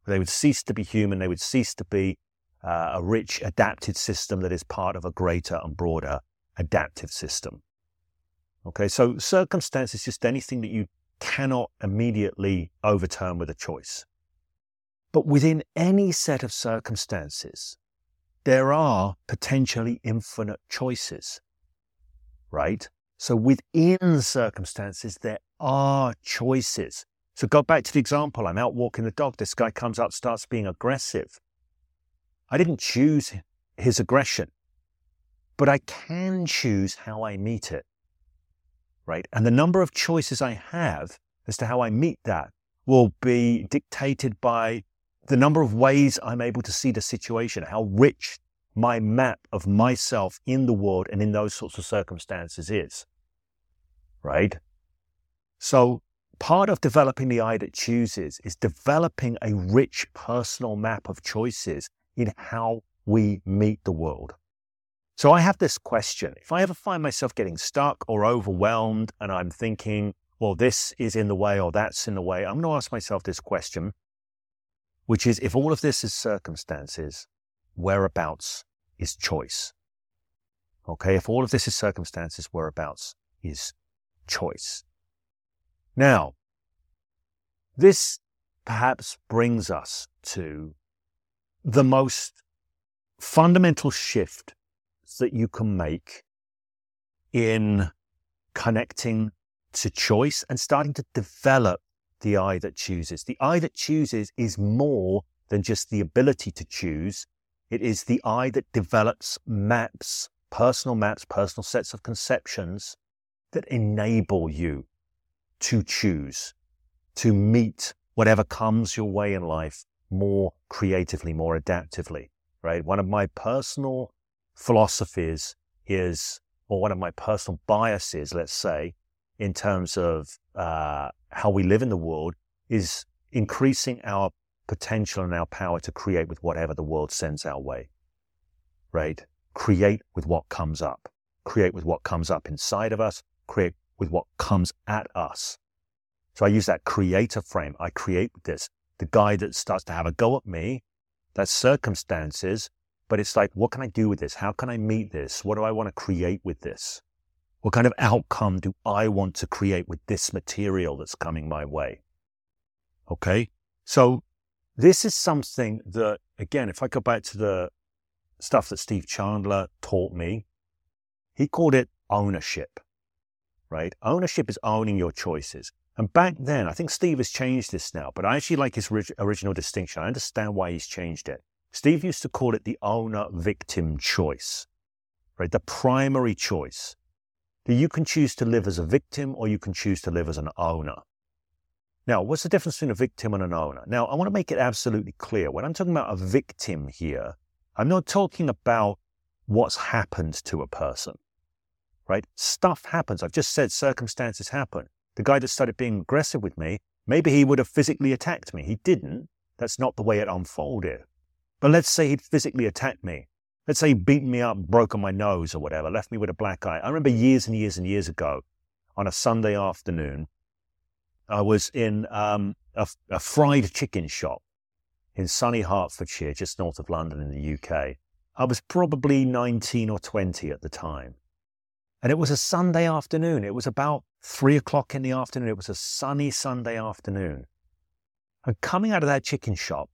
They would cease to be human. They would cease to be uh, a rich, adapted system that is part of a greater and broader adaptive system. Okay, so circumstance is just anything that you cannot immediately overturn with a choice. But within any set of circumstances, there are potentially infinite choices, right? So within circumstances, there are choices. So go back to the example. I'm out walking the dog. This guy comes up, starts being aggressive. I didn't choose his aggression, but I can choose how I meet it. Right. And the number of choices I have as to how I meet that will be dictated by the number of ways I'm able to see the situation, how rich my map of myself in the world and in those sorts of circumstances is. Right. So part of developing the I that chooses is developing a rich personal map of choices in how we meet the world. So I have this question. If I ever find myself getting stuck or overwhelmed and I'm thinking, well, this is in the way or that's in the way, I'm going to ask myself this question, which is if all of this is circumstances, whereabouts is choice? Okay, if all of this is circumstances, whereabouts is choice? Now, this perhaps brings us to the most fundamental shift that you can make in connecting to choice and starting to develop the I that chooses. The I that chooses is more than just the ability to choose. It is the I that develops maps, personal maps, personal sets of conceptions that enable you to choose, to meet whatever comes your way in life more creatively, more adaptively, right? One of my personal philosophies is, or one of my personal biases, let's say, in terms of uh, how we live in the world, is increasing our potential and our power to create with whatever the world sends our way, right? Create with what comes up, create with what comes up inside of us, create with what comes at us. So I use that creator frame. I create with this. The guy that starts to have a go at me, that's circumstances, but it's like, what can I do with this? How can I meet this? What do I want to create with this? What kind of outcome do I want to create with this material that's coming my way? Okay. So this is something that, again, if I go back to the stuff that Steve Chandler taught me, he called it ownership right? Ownership is owning your choices. And back then, I think Steve has changed this now, but I actually like his original distinction. I understand why he's changed it. Steve used to call it the owner victim choice, right? The primary choice that you can choose to live as a victim or you can choose to live as an owner. Now, what's the difference between a victim and an owner? Now, I want to make it absolutely clear. When I'm talking about a victim here, I'm not talking about what's happened to a person right? Stuff happens. I've just said circumstances happen. The guy that started being aggressive with me, maybe he would have physically attacked me. He didn't. That's not the way it unfolded. But let's say he'd physically attacked me. Let's say he beat me up, broken my nose or whatever, left me with a black eye. I remember years and years and years ago on a Sunday afternoon, I was in um, a, a fried chicken shop in sunny Hertfordshire, just north of London in the UK. I was probably 19 or 20 at the time. And it was a Sunday afternoon. It was about three o'clock in the afternoon. It was a sunny Sunday afternoon. And coming out of that chicken shop,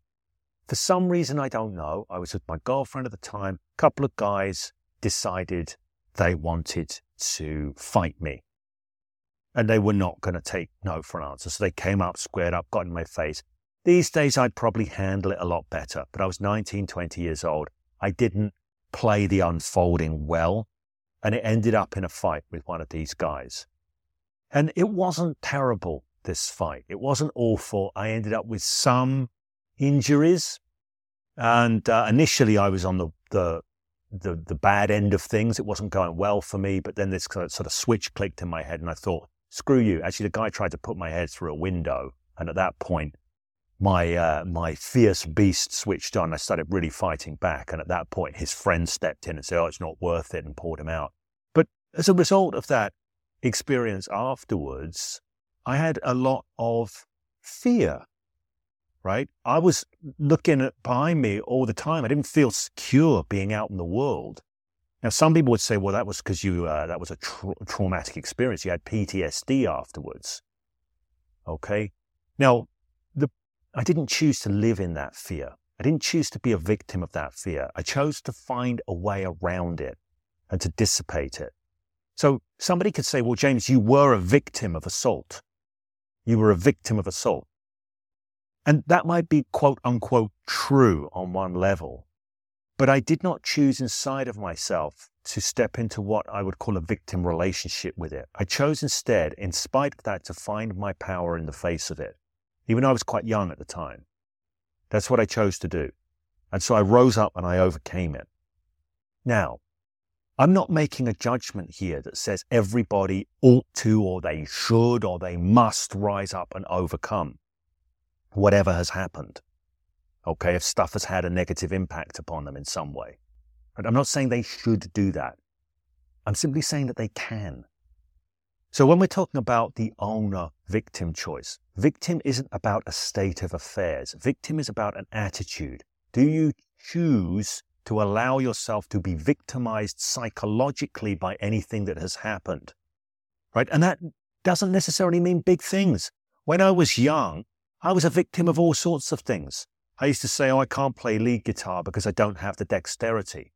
for some reason I don't know, I was with my girlfriend at the time. A couple of guys decided they wanted to fight me. And they were not going to take no for an answer. So they came up, squared up, got in my face. These days I'd probably handle it a lot better, but I was 19, 20 years old. I didn't play the unfolding well and it ended up in a fight with one of these guys. And it wasn't terrible, this fight. It wasn't awful. I ended up with some injuries. And uh, initially, I was on the, the, the, the bad end of things. It wasn't going well for me. But then this sort of switch clicked in my head, and I thought, screw you. Actually, the guy tried to put my head through a window. And at that point, my uh, my fierce beast switched on. I started really fighting back, and at that point, his friend stepped in and said, "Oh, it's not worth it," and pulled him out. But as a result of that experience afterwards, I had a lot of fear. Right, I was looking at behind me all the time. I didn't feel secure being out in the world. Now, some people would say, "Well, that was because you uh, that was a tra- traumatic experience. You had PTSD afterwards." Okay. Now, the, I didn't choose to live in that fear. I didn't choose to be a victim of that fear. I chose to find a way around it and to dissipate it. So somebody could say, well, James, you were a victim of assault. You were a victim of assault. And that might be quote unquote true on one level. But I did not choose inside of myself to step into what I would call a victim relationship with it. I chose instead, in spite of that, to find my power in the face of it even though I was quite young at the time. That's what I chose to do. And so I rose up and I overcame it. Now, I'm not making a judgment here that says everybody ought to, or they should, or they must rise up and overcome whatever has happened. Okay, if stuff has had a negative impact upon them in some way. I'm not saying they should do that. I'm simply saying that they can. So when we're talking about the owner victim choice, victim isn't about a state of affairs. Victim is about an attitude. Do you choose to allow yourself to be victimized psychologically by anything that has happened? Right? And that doesn't necessarily mean big things. When I was young, I was a victim of all sorts of things. I used to say, oh, I can't play lead guitar because I don't have the dexterity.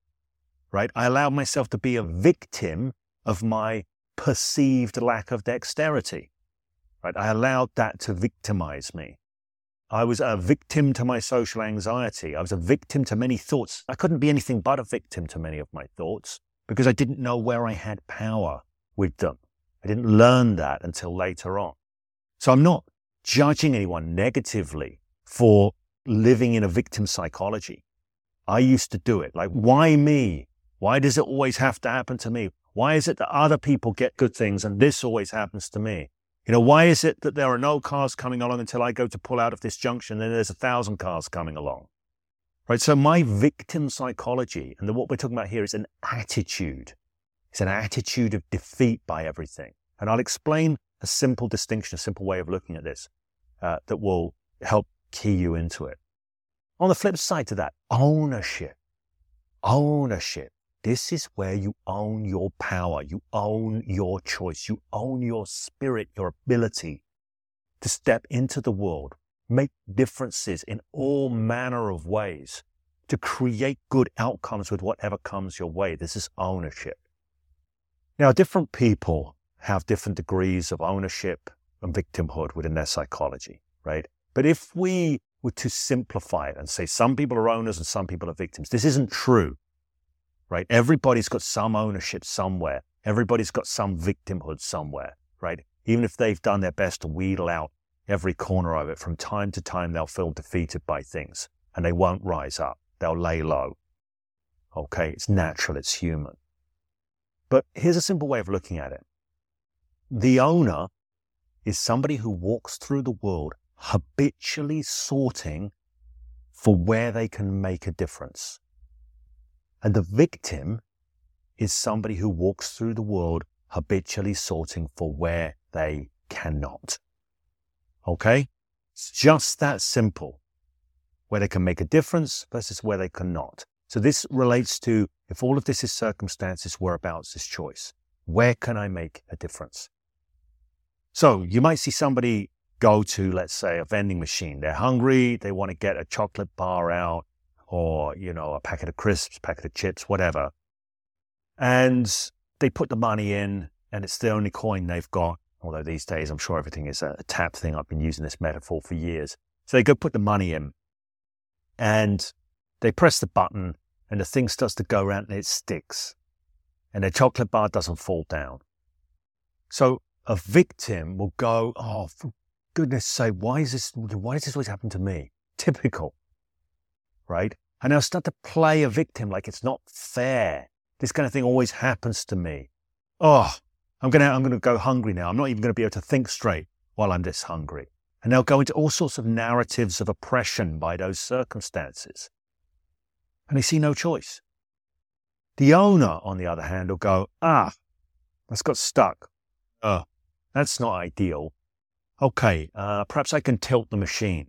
Right? I allowed myself to be a victim of my perceived lack of dexterity. Right? I allowed that to victimize me. I was a victim to my social anxiety. I was a victim to many thoughts. I couldn't be anything but a victim to many of my thoughts because I didn't know where I had power with them. I didn't learn that until later on. So I'm not judging anyone negatively for living in a victim psychology. I used to do it. Like, why me? Why does it always have to happen to me? Why is it that other people get good things and this always happens to me? You know, why is it that there are no cars coming along until I go to pull out of this junction and there's a thousand cars coming along? Right. So my victim psychology and the, what we're talking about here is an attitude. It's an attitude of defeat by everything. And I'll explain a simple distinction, a simple way of looking at this uh, that will help key you into it. On the flip side to that, ownership. Ownership. This is where you own your power, you own your choice, you own your spirit, your ability to step into the world, make differences in all manner of ways, to create good outcomes with whatever comes your way. This is ownership. Now, different people have different degrees of ownership and victimhood within their psychology, right? But if we were to simplify it and say some people are owners and some people are victims, this isn't true right? Everybody's got some ownership somewhere. Everybody's got some victimhood somewhere, right? Even if they've done their best to wheedle out every corner of it, from time to time they'll feel defeated by things and they won't rise up. They'll lay low. Okay, it's natural, it's human. But here's a simple way of looking at it. The owner is somebody who walks through the world habitually sorting for where they can make a difference. And the victim is somebody who walks through the world habitually sorting for where they cannot. Okay? It's just that simple. Where they can make a difference versus where they cannot. So this relates to if all of this is circumstances, whereabouts is choice. Where can I make a difference? So you might see somebody go to, let's say, a vending machine. They're hungry. They want to get a chocolate bar out or, you know, a packet of crisps, packet of chips, whatever. And they put the money in and it's the only coin they've got. Although these days, I'm sure everything is a tap thing. I've been using this metaphor for years. So they go put the money in and they press the button and the thing starts to go around and it sticks. and their chocolate bar doesn't fall down. So a victim will go, Oh, for goodness sake, why is this, why does this always happen to me? Typical, right? And they'll start to play a victim like it's not fair. This kind of thing always happens to me. Oh, I'm to, I'm to go hungry now. I'm not even going to be able to think straight while I'm this hungry. And they'll go into all sorts of narratives of oppression by those circumstances. And they see no choice. The owner, on the other hand, will go, ah, that's got stuck. Oh, that's not ideal. Okay, uh, perhaps I can tilt the machine.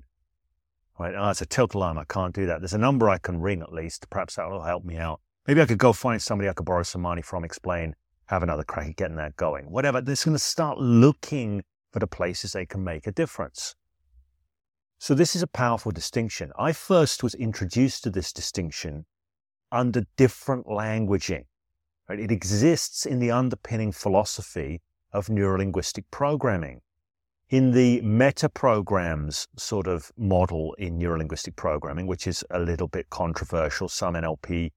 Right, oh, it's a tilt alarm. I can't do that. There's a number I can ring at least. Perhaps that will help me out. Maybe I could go find somebody I could borrow some money from, explain, have another crack at getting that going. Whatever. They're going to start looking for the places they can make a difference. So this is a powerful distinction. I first was introduced to this distinction under different languaging. Right? It exists in the underpinning philosophy of neurolinguistic programming. In the meta programs sort of model in neurolinguistic programming, which is a little bit controversial, some NLP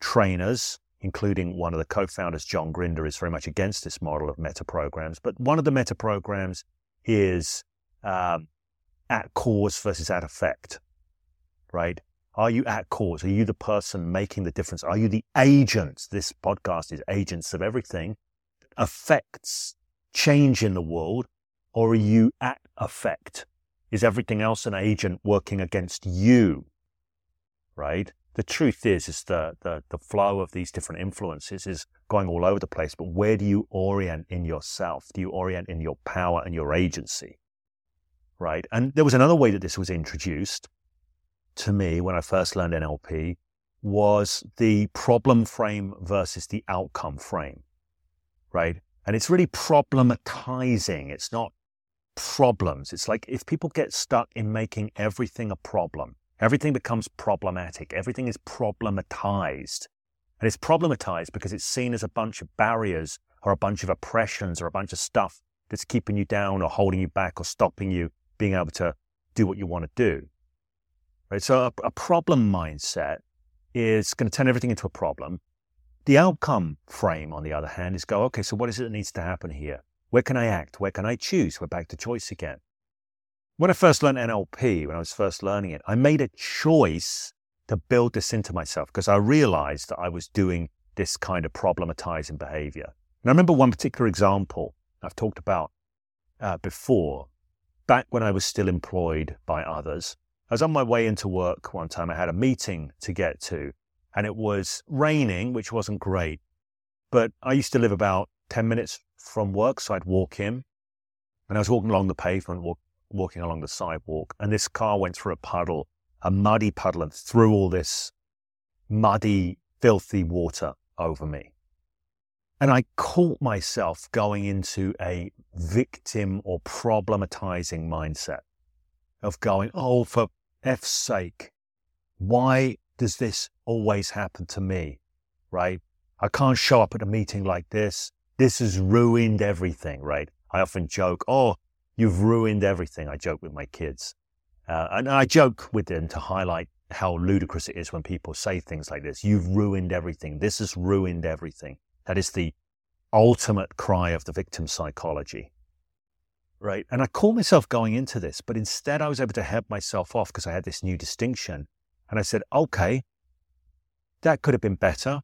trainers, including one of the co-founders, John Grinder, is very much against this model of meta programs. But one of the meta programs is um, at cause versus at effect, right? Are you at cause? Are you the person making the difference? Are you the agent? This podcast is agents of everything affects change in the world, or are you at effect? Is everything else an agent working against you? Right? The truth is, is the, the, the flow of these different influences is going all over the place, but where do you orient in yourself? Do you orient in your power and your agency? Right? And there was another way that this was introduced to me when I first learned NLP was the problem frame versus the outcome frame, right? And it's really problematizing. It's not problems. It's like if people get stuck in making everything a problem, everything becomes problematic, everything is problematized. And it's problematized because it's seen as a bunch of barriers or a bunch of oppressions or a bunch of stuff that's keeping you down or holding you back or stopping you being able to do what you want to do. Right? So a, a problem mindset is going to turn everything into a problem. The outcome frame, on the other hand, is go, okay, so what is it that needs to happen here? Where can I act? Where can I choose? We're back to choice again. When I first learned NLP, when I was first learning it, I made a choice to build this into myself because I realized that I was doing this kind of problematizing behavior. And I remember one particular example I've talked about uh, before, back when I was still employed by others. I was on my way into work one time. I had a meeting to get to, and it was raining, which wasn't great. But I used to live about 10 minutes from work, so I'd walk in. And I was walking along the pavement, walk, walking along the sidewalk, and this car went through a puddle, a muddy puddle, and threw all this muddy, filthy water over me. And I caught myself going into a victim or problematizing mindset of going, oh, for F's sake, why does this always happen to me? Right? I can't show up at a meeting like this. This has ruined everything, right? I often joke, oh, you've ruined everything. I joke with my kids. Uh, and I joke with them to highlight how ludicrous it is when people say things like this. You've ruined everything. This has ruined everything. That is the ultimate cry of the victim psychology right? And I caught myself going into this, but instead I was able to help myself off because I had this new distinction. And I said, okay, that could have been better.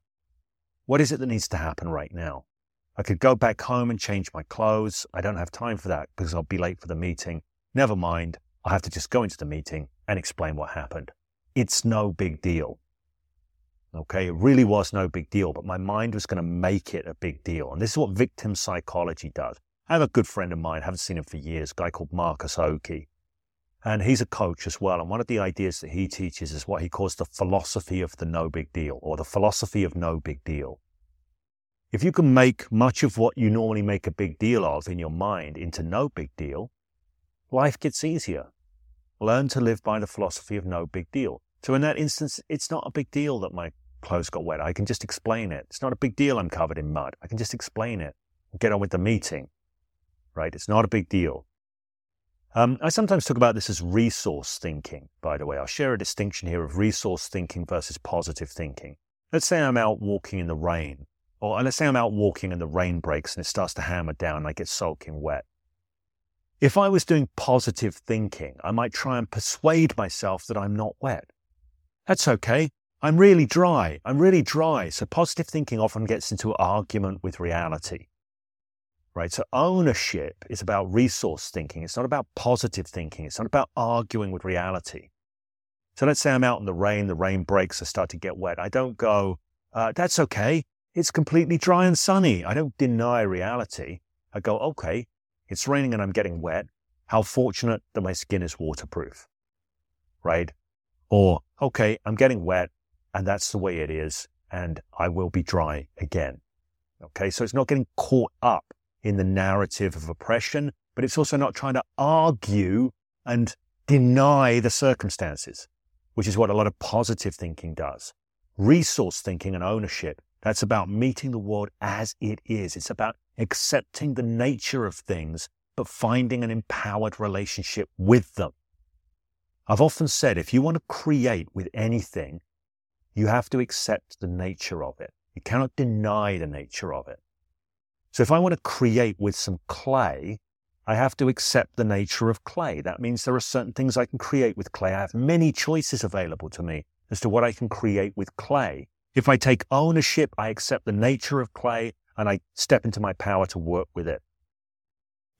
What is it that needs to happen right now? I could go back home and change my clothes. I don't have time for that because I'll be late for the meeting. Never mind. I have to just go into the meeting and explain what happened. It's no big deal. Okay, it really was no big deal, but my mind was going to make it a big deal. And this is what victim psychology does. I have a good friend of mine, haven't seen him for years, a guy called Marcus Oki. And he's a coach as well. And one of the ideas that he teaches is what he calls the philosophy of the no big deal or the philosophy of no big deal. If you can make much of what you normally make a big deal of in your mind into no big deal, life gets easier. Learn to live by the philosophy of no big deal. So in that instance, it's not a big deal that my clothes got wet. I can just explain it. It's not a big deal I'm covered in mud. I can just explain it. Get on with the meeting right? It's not a big deal. Um, I sometimes talk about this as resource thinking, by the way. I'll share a distinction here of resource thinking versus positive thinking. Let's say I'm out walking in the rain or let's say I'm out walking and the rain breaks and it starts to hammer down and I get soaking wet. If I was doing positive thinking, I might try and persuade myself that I'm not wet. That's okay. I'm really dry. I'm really dry. So positive thinking often gets into argument with reality. Right? So ownership is about resource thinking. It's not about positive thinking. It's not about arguing with reality. So let's say I'm out in the rain, the rain breaks, I start to get wet. I don't go, uh, that's okay. It's completely dry and sunny. I don't deny reality. I go, okay, it's raining and I'm getting wet. How fortunate that my skin is waterproof, right? Or, okay, I'm getting wet and that's the way it is and I will be dry again. Okay. So it's not getting caught up in the narrative of oppression, but it's also not trying to argue and deny the circumstances, which is what a lot of positive thinking does. Resource thinking and ownership that's about meeting the world as it is. It's about accepting the nature of things, but finding an empowered relationship with them. I've often said if you want to create with anything, you have to accept the nature of it. You cannot deny the nature of it. So if I want to create with some clay, I have to accept the nature of clay. That means there are certain things I can create with clay. I have many choices available to me as to what I can create with clay. If I take ownership, I accept the nature of clay and I step into my power to work with it.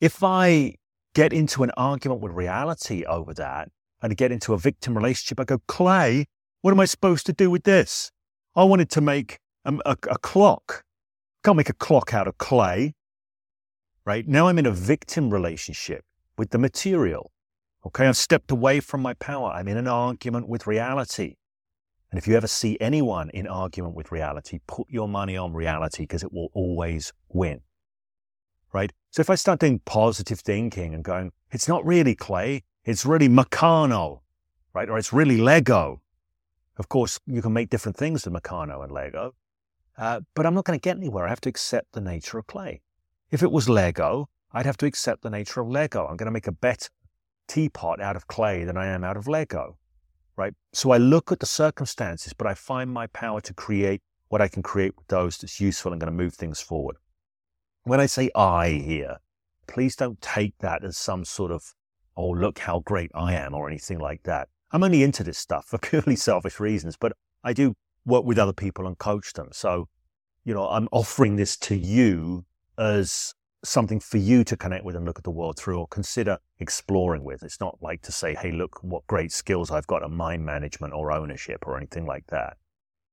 If I get into an argument with reality over that and get into a victim relationship, I go, Clay, what am I supposed to do with this? I wanted to make a, a, a clock. Can't make a clock out of clay. Right now, I'm in a victim relationship with the material. Okay, I've stepped away from my power. I'm in an argument with reality. And if you ever see anyone in argument with reality, put your money on reality because it will always win. Right? So if I start doing positive thinking and going, it's not really clay, it's really Meccano, right? Or it's really Lego. Of course, you can make different things with Meccano and Lego, uh, but I'm not going to get anywhere. I have to accept the nature of clay. If it was Lego, I'd have to accept the nature of Lego. I'm going to make a better teapot out of clay than I am out of Lego right? So I look at the circumstances, but I find my power to create what I can create with those that's useful and going to move things forward. When I say I here, please don't take that as some sort of, oh, look how great I am or anything like that. I'm only into this stuff for purely selfish reasons, but I do work with other people and coach them. So, you know, I'm offering this to you as something for you to connect with and look at the world through or consider exploring with. It's not like to say, hey, look what great skills I've got at mind management or ownership or anything like that.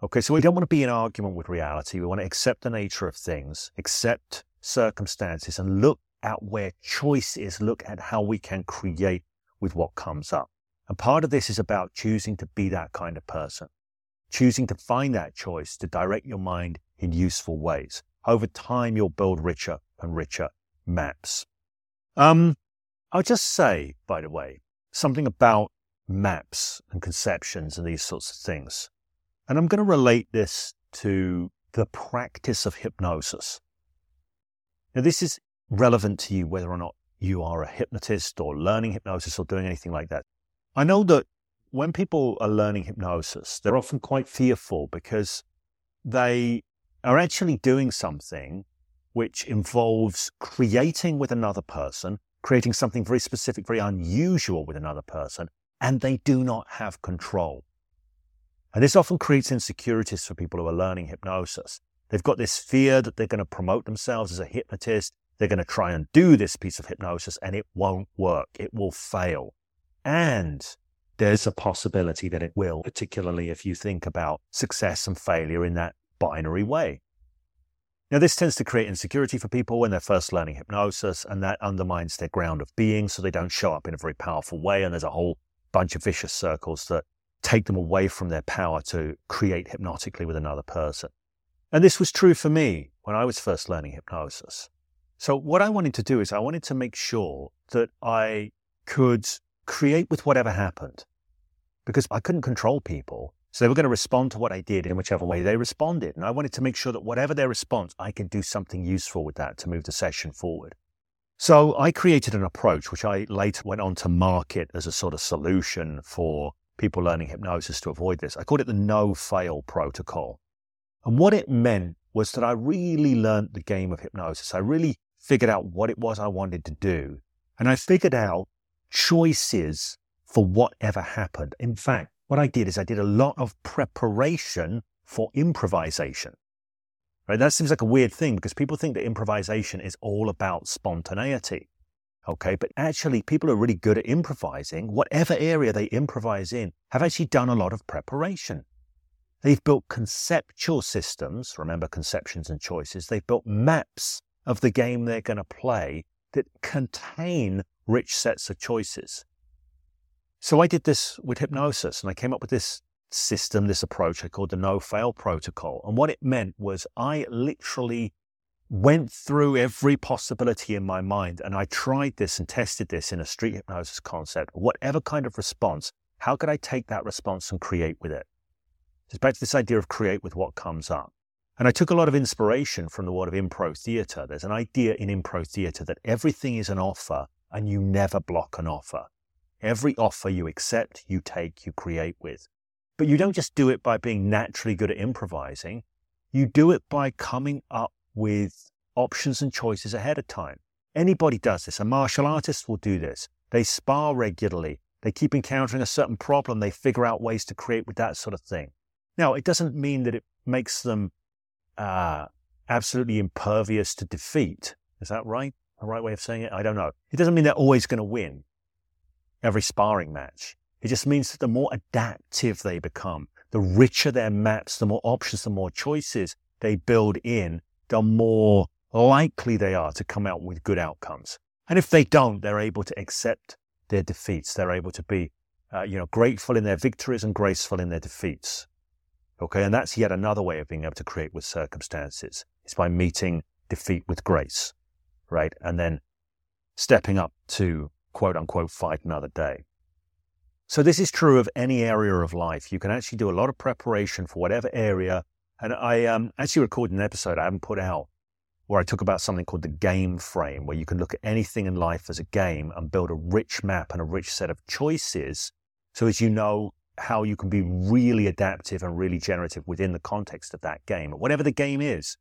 Okay, so we don't want to be in argument with reality. We want to accept the nature of things, accept circumstances, and look at where choice is, look at how we can create with what comes up. And part of this is about choosing to be that kind of person, choosing to find that choice to direct your mind in useful ways. Over time, you'll build richer and richer maps. Um, I'll just say, by the way, something about maps and conceptions and these sorts of things. And I'm going to relate this to the practice of hypnosis. Now, this is relevant to you whether or not you are a hypnotist or learning hypnosis or doing anything like that. I know that when people are learning hypnosis, they're often quite fearful because they are actually doing something which involves creating with another person, creating something very specific, very unusual with another person, and they do not have control. And this often creates insecurities for people who are learning hypnosis. They've got this fear that they're going to promote themselves as a hypnotist. They're going to try and do this piece of hypnosis and it won't work. It will fail. And there's a possibility that it will, particularly if you think about success and failure in that binary way. Now, this tends to create insecurity for people when they're first learning hypnosis, and that undermines their ground of being, so they don't show up in a very powerful way. And there's a whole bunch of vicious circles that take them away from their power to create hypnotically with another person. And this was true for me when I was first learning hypnosis. So, what I wanted to do is I wanted to make sure that I could create with whatever happened because I couldn't control people. So they were going to respond to what I did in whichever way they responded. And I wanted to make sure that whatever their response, I can do something useful with that to move the session forward. So I created an approach, which I later went on to market as a sort of solution for people learning hypnosis to avoid this. I called it the no fail protocol. And what it meant was that I really learned the game of hypnosis. I really figured out what it was I wanted to do. And I figured out choices for whatever happened. In fact, what I did is I did a lot of preparation for improvisation. Right? That seems like a weird thing because people think that improvisation is all about spontaneity. Okay, but actually, people who are really good at improvising. Whatever area they improvise in, have actually done a lot of preparation. They've built conceptual systems, remember conceptions and choices. They've built maps of the game they're going to play that contain rich sets of choices. So I did this with hypnosis and I came up with this system, this approach I called the no fail protocol. And what it meant was I literally went through every possibility in my mind and I tried this and tested this in a street hypnosis concept. Whatever kind of response, how could I take that response and create with it? It's back to this idea of create with what comes up. And I took a lot of inspiration from the world of improv theater. There's an idea in improv theater that everything is an offer and you never block an offer. Every offer you accept, you take, you create with. But you don't just do it by being naturally good at improvising. You do it by coming up with options and choices ahead of time. Anybody does this. A martial artist will do this. They spar regularly. They keep encountering a certain problem. They figure out ways to create with that sort of thing. Now, it doesn't mean that it makes them uh, absolutely impervious to defeat. Is that right? A right way of saying it? I don't know. It doesn't mean they're always going to win every sparring match. It just means that the more adaptive they become, the richer their maps, the more options, the more choices they build in, the more likely they are to come out with good outcomes. And if they don't, they're able to accept their defeats. They're able to be, uh, you know, grateful in their victories and graceful in their defeats. Okay, and that's yet another way of being able to create with circumstances. It's by meeting defeat with grace, right? And then stepping up to quote unquote fight another day. So this is true of any area of life. You can actually do a lot of preparation for whatever area. And I um, actually recorded an episode I haven't put out where I talk about something called the game frame, where you can look at anything in life as a game and build a rich map and a rich set of choices. So as you know how you can be really adaptive and really generative within the context of that game, whatever the game is.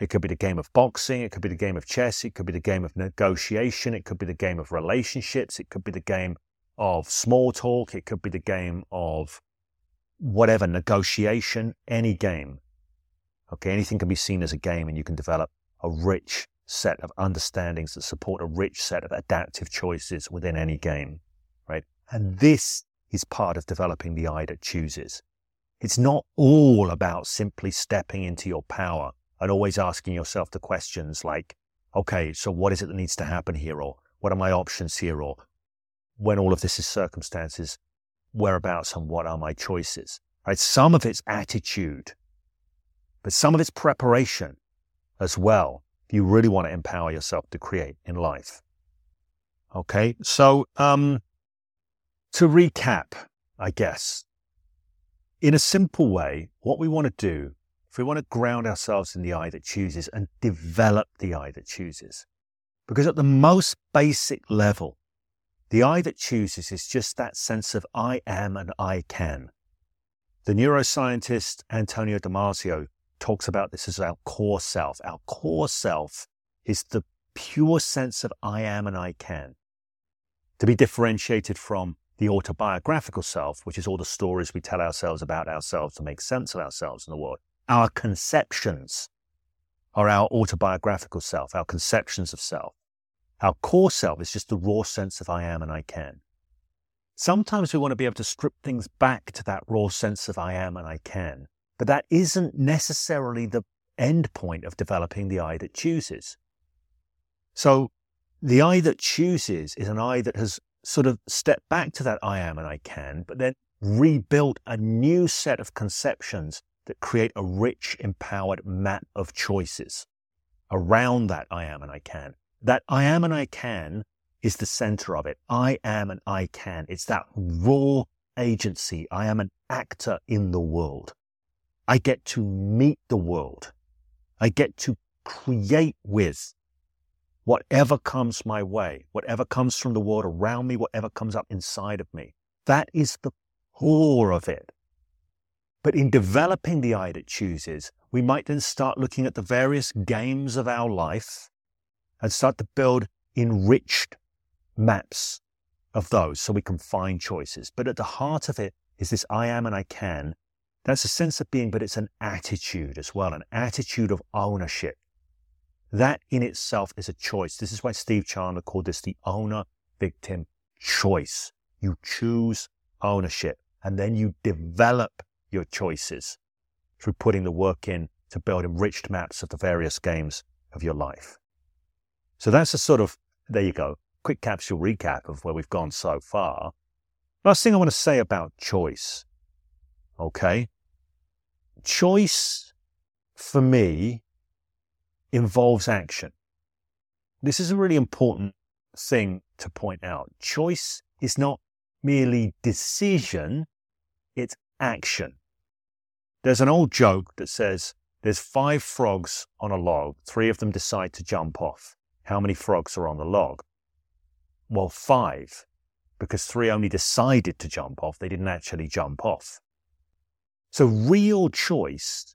It could be the game of boxing, it could be the game of chess, it could be the game of negotiation, it could be the game of relationships, it could be the game of small talk, it could be the game of whatever, negotiation, any game. Okay, anything can be seen as a game and you can develop a rich set of understandings that support a rich set of adaptive choices within any game, right? And this is part of developing the I that chooses. It's not all about simply stepping into your power and always asking yourself the questions like, okay, so what is it that needs to happen here? Or what are my options here? Or when all of this is circumstances, whereabouts and what are my choices? Right? Some of it's attitude, but some of it's preparation as well. If you really want to empower yourself to create in life. Okay. So, um, to recap, I guess, in a simple way, what we want to do, if we want to ground ourselves in the I that chooses and develop the I that chooses, because at the most basic level, the I that chooses is just that sense of I am and I can. The neuroscientist Antonio Damasio talks about this as our core self. Our core self is the pure sense of I am and I can, to be differentiated from the autobiographical self, which is all the stories we tell ourselves about ourselves to make sense of ourselves in the world. Our conceptions are our autobiographical self, our conceptions of self. Our core self is just the raw sense of I am and I can. Sometimes we want to be able to strip things back to that raw sense of I am and I can, but that isn't necessarily the end point of developing the I that chooses. So the I that chooses is an I that has sort of stepped back to that I am and I can, but then rebuilt a new set of conceptions that create a rich, empowered map of choices around that I am and I can. That I am and I can is the center of it. I am and I can. It's that raw agency. I am an actor in the world. I get to meet the world. I get to create with whatever comes my way, whatever comes from the world around me, whatever comes up inside of me. That is the core of it. But in developing the I that chooses, we might then start looking at the various games of our life and start to build enriched maps of those so we can find choices. But at the heart of it is this I am and I can. That's a sense of being, but it's an attitude as well, an attitude of ownership. That in itself is a choice. This is why Steve Chandler called this the owner victim choice. You choose ownership and then you develop your choices through putting the work in to build enriched maps of the various games of your life. So that's a sort of, there you go, quick capsule recap of where we've gone so far. Last thing I want to say about choice. Okay. Choice for me involves action. This is a really important thing to point out. Choice is not merely decision, it's action. There's an old joke that says there's five frogs on a log, three of them decide to jump off. How many frogs are on the log? Well, five, because three only decided to jump off, they didn't actually jump off. So, real choice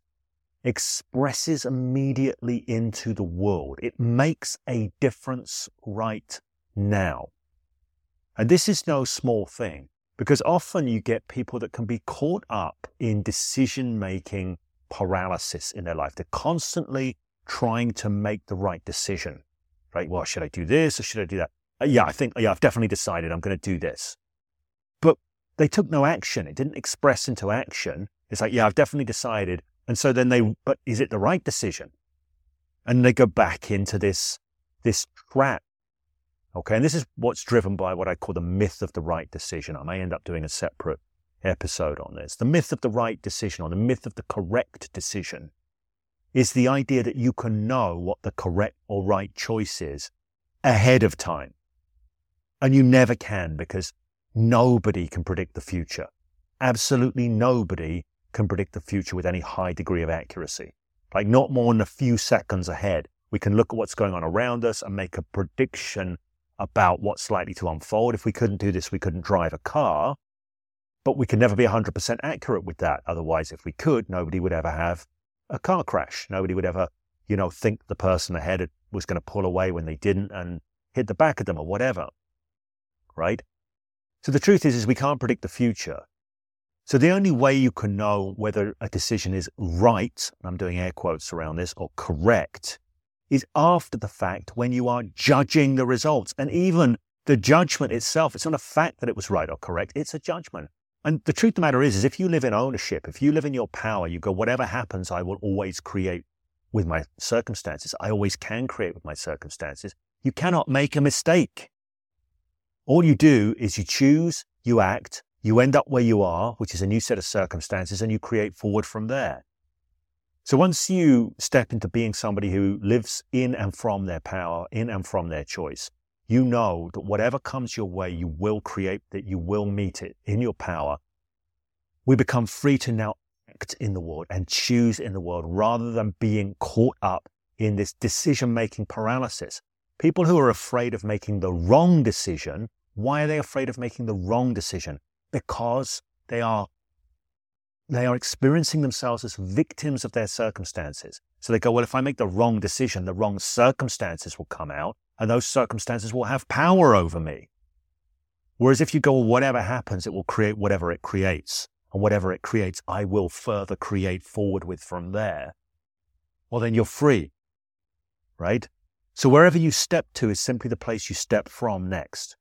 expresses immediately into the world. It makes a difference right now. And this is no small thing because often you get people that can be caught up in decision making paralysis in their life. They're constantly trying to make the right decision, right? Well, should I do this or should I do that? Uh, yeah, I think, yeah, I've definitely decided I'm going to do this. But they took no action. It didn't express into action. It's like, yeah, I've definitely decided. And so then they, but is it the right decision? And they go back into this, this trap. Okay. And this is what's driven by what I call the myth of the right decision. I may end up doing a separate episode on this. The myth of the right decision or the myth of the correct decision is the idea that you can know what the correct or right choice is ahead of time. And you never can because nobody can predict the future. Absolutely nobody can predict the future with any high degree of accuracy. Like not more than a few seconds ahead. We can look at what's going on around us and make a prediction about what's likely to unfold. If we couldn't do this, we couldn't drive a car, but we can never be 100% accurate with that. Otherwise, if we could, nobody would ever have a car crash. Nobody would ever, you know, think the person ahead was going to pull away when they didn't and hit the back of them or whatever. Right? So the truth is, is we can't predict the future. So the only way you can know whether a decision is right, I'm doing air quotes around this, or correct, is after the fact when you are judging the results. And even the judgment itself, it's not a fact that it was right or correct, it's a judgment. And the truth of the matter is, is if you live in ownership, if you live in your power, you go, whatever happens, I will always create with my circumstances. I always can create with my circumstances. You cannot make a mistake. All you do is you choose, you act, you end up where you are, which is a new set of circumstances, and you create forward from there. So once you step into being somebody who lives in and from their power, in and from their choice, you know that whatever comes your way, you will create, that you will meet it in your power. We become free to now act in the world and choose in the world rather than being caught up in this decision making paralysis. People who are afraid of making the wrong decision, why are they afraid of making the wrong decision? because they are they are experiencing themselves as victims of their circumstances. So they go, well, if I make the wrong decision, the wrong circumstances will come out, and those circumstances will have power over me. Whereas if you go, well, whatever happens, it will create whatever it creates. And whatever it creates, I will further create forward with from there. Well, then you're free, right? So wherever you step to is simply the place you step from next.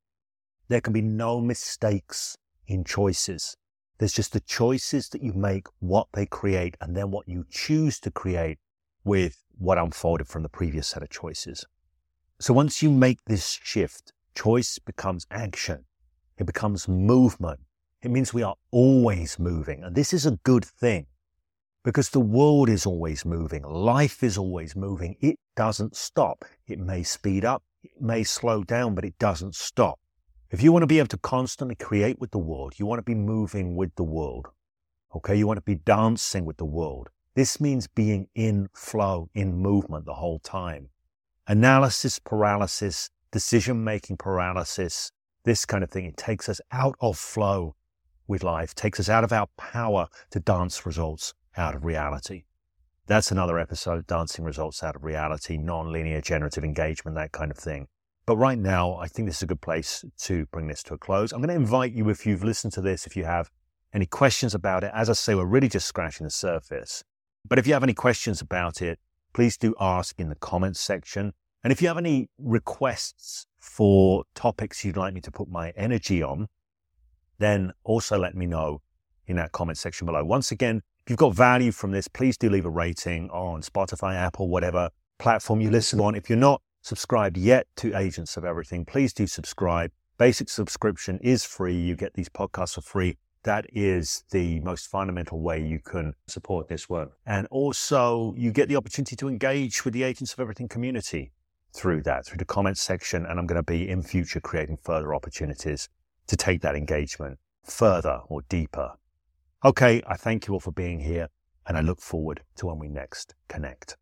There can be no mistakes in choices. There's just the choices that you make, what they create, and then what you choose to create with what unfolded from the previous set of choices. So once you make this shift, choice becomes action. It becomes movement. It means we are always moving. And this is a good thing because the world is always moving. Life is always moving. It doesn't stop. It may speed up. It may slow down, but it doesn't stop. If you want to be able to constantly create with the world, you want to be moving with the world. Okay. You want to be dancing with the world. This means being in flow, in movement the whole time. Analysis paralysis, decision making paralysis, this kind of thing. It takes us out of flow with life, takes us out of our power to dance results out of reality. That's another episode, dancing results out of reality, non-linear generative engagement, that kind of thing. But right now, I think this is a good place to bring this to a close. I'm going to invite you, if you've listened to this, if you have any questions about it, as I say, we're really just scratching the surface. But if you have any questions about it, please do ask in the comments section. And if you have any requests for topics you'd like me to put my energy on, then also let me know in that comment section below. Once again, if you've got value from this, please do leave a rating on Spotify, Apple, whatever platform you listen on. If you're not subscribed yet to Agents of Everything, please do subscribe. Basic subscription is free. You get these podcasts for free. That is the most fundamental way you can support this work. And also, you get the opportunity to engage with the Agents of Everything community through that, through the comments section. And I'm going to be in future creating further opportunities to take that engagement further or deeper. Okay, I thank you all for being here, and I look forward to when we next connect.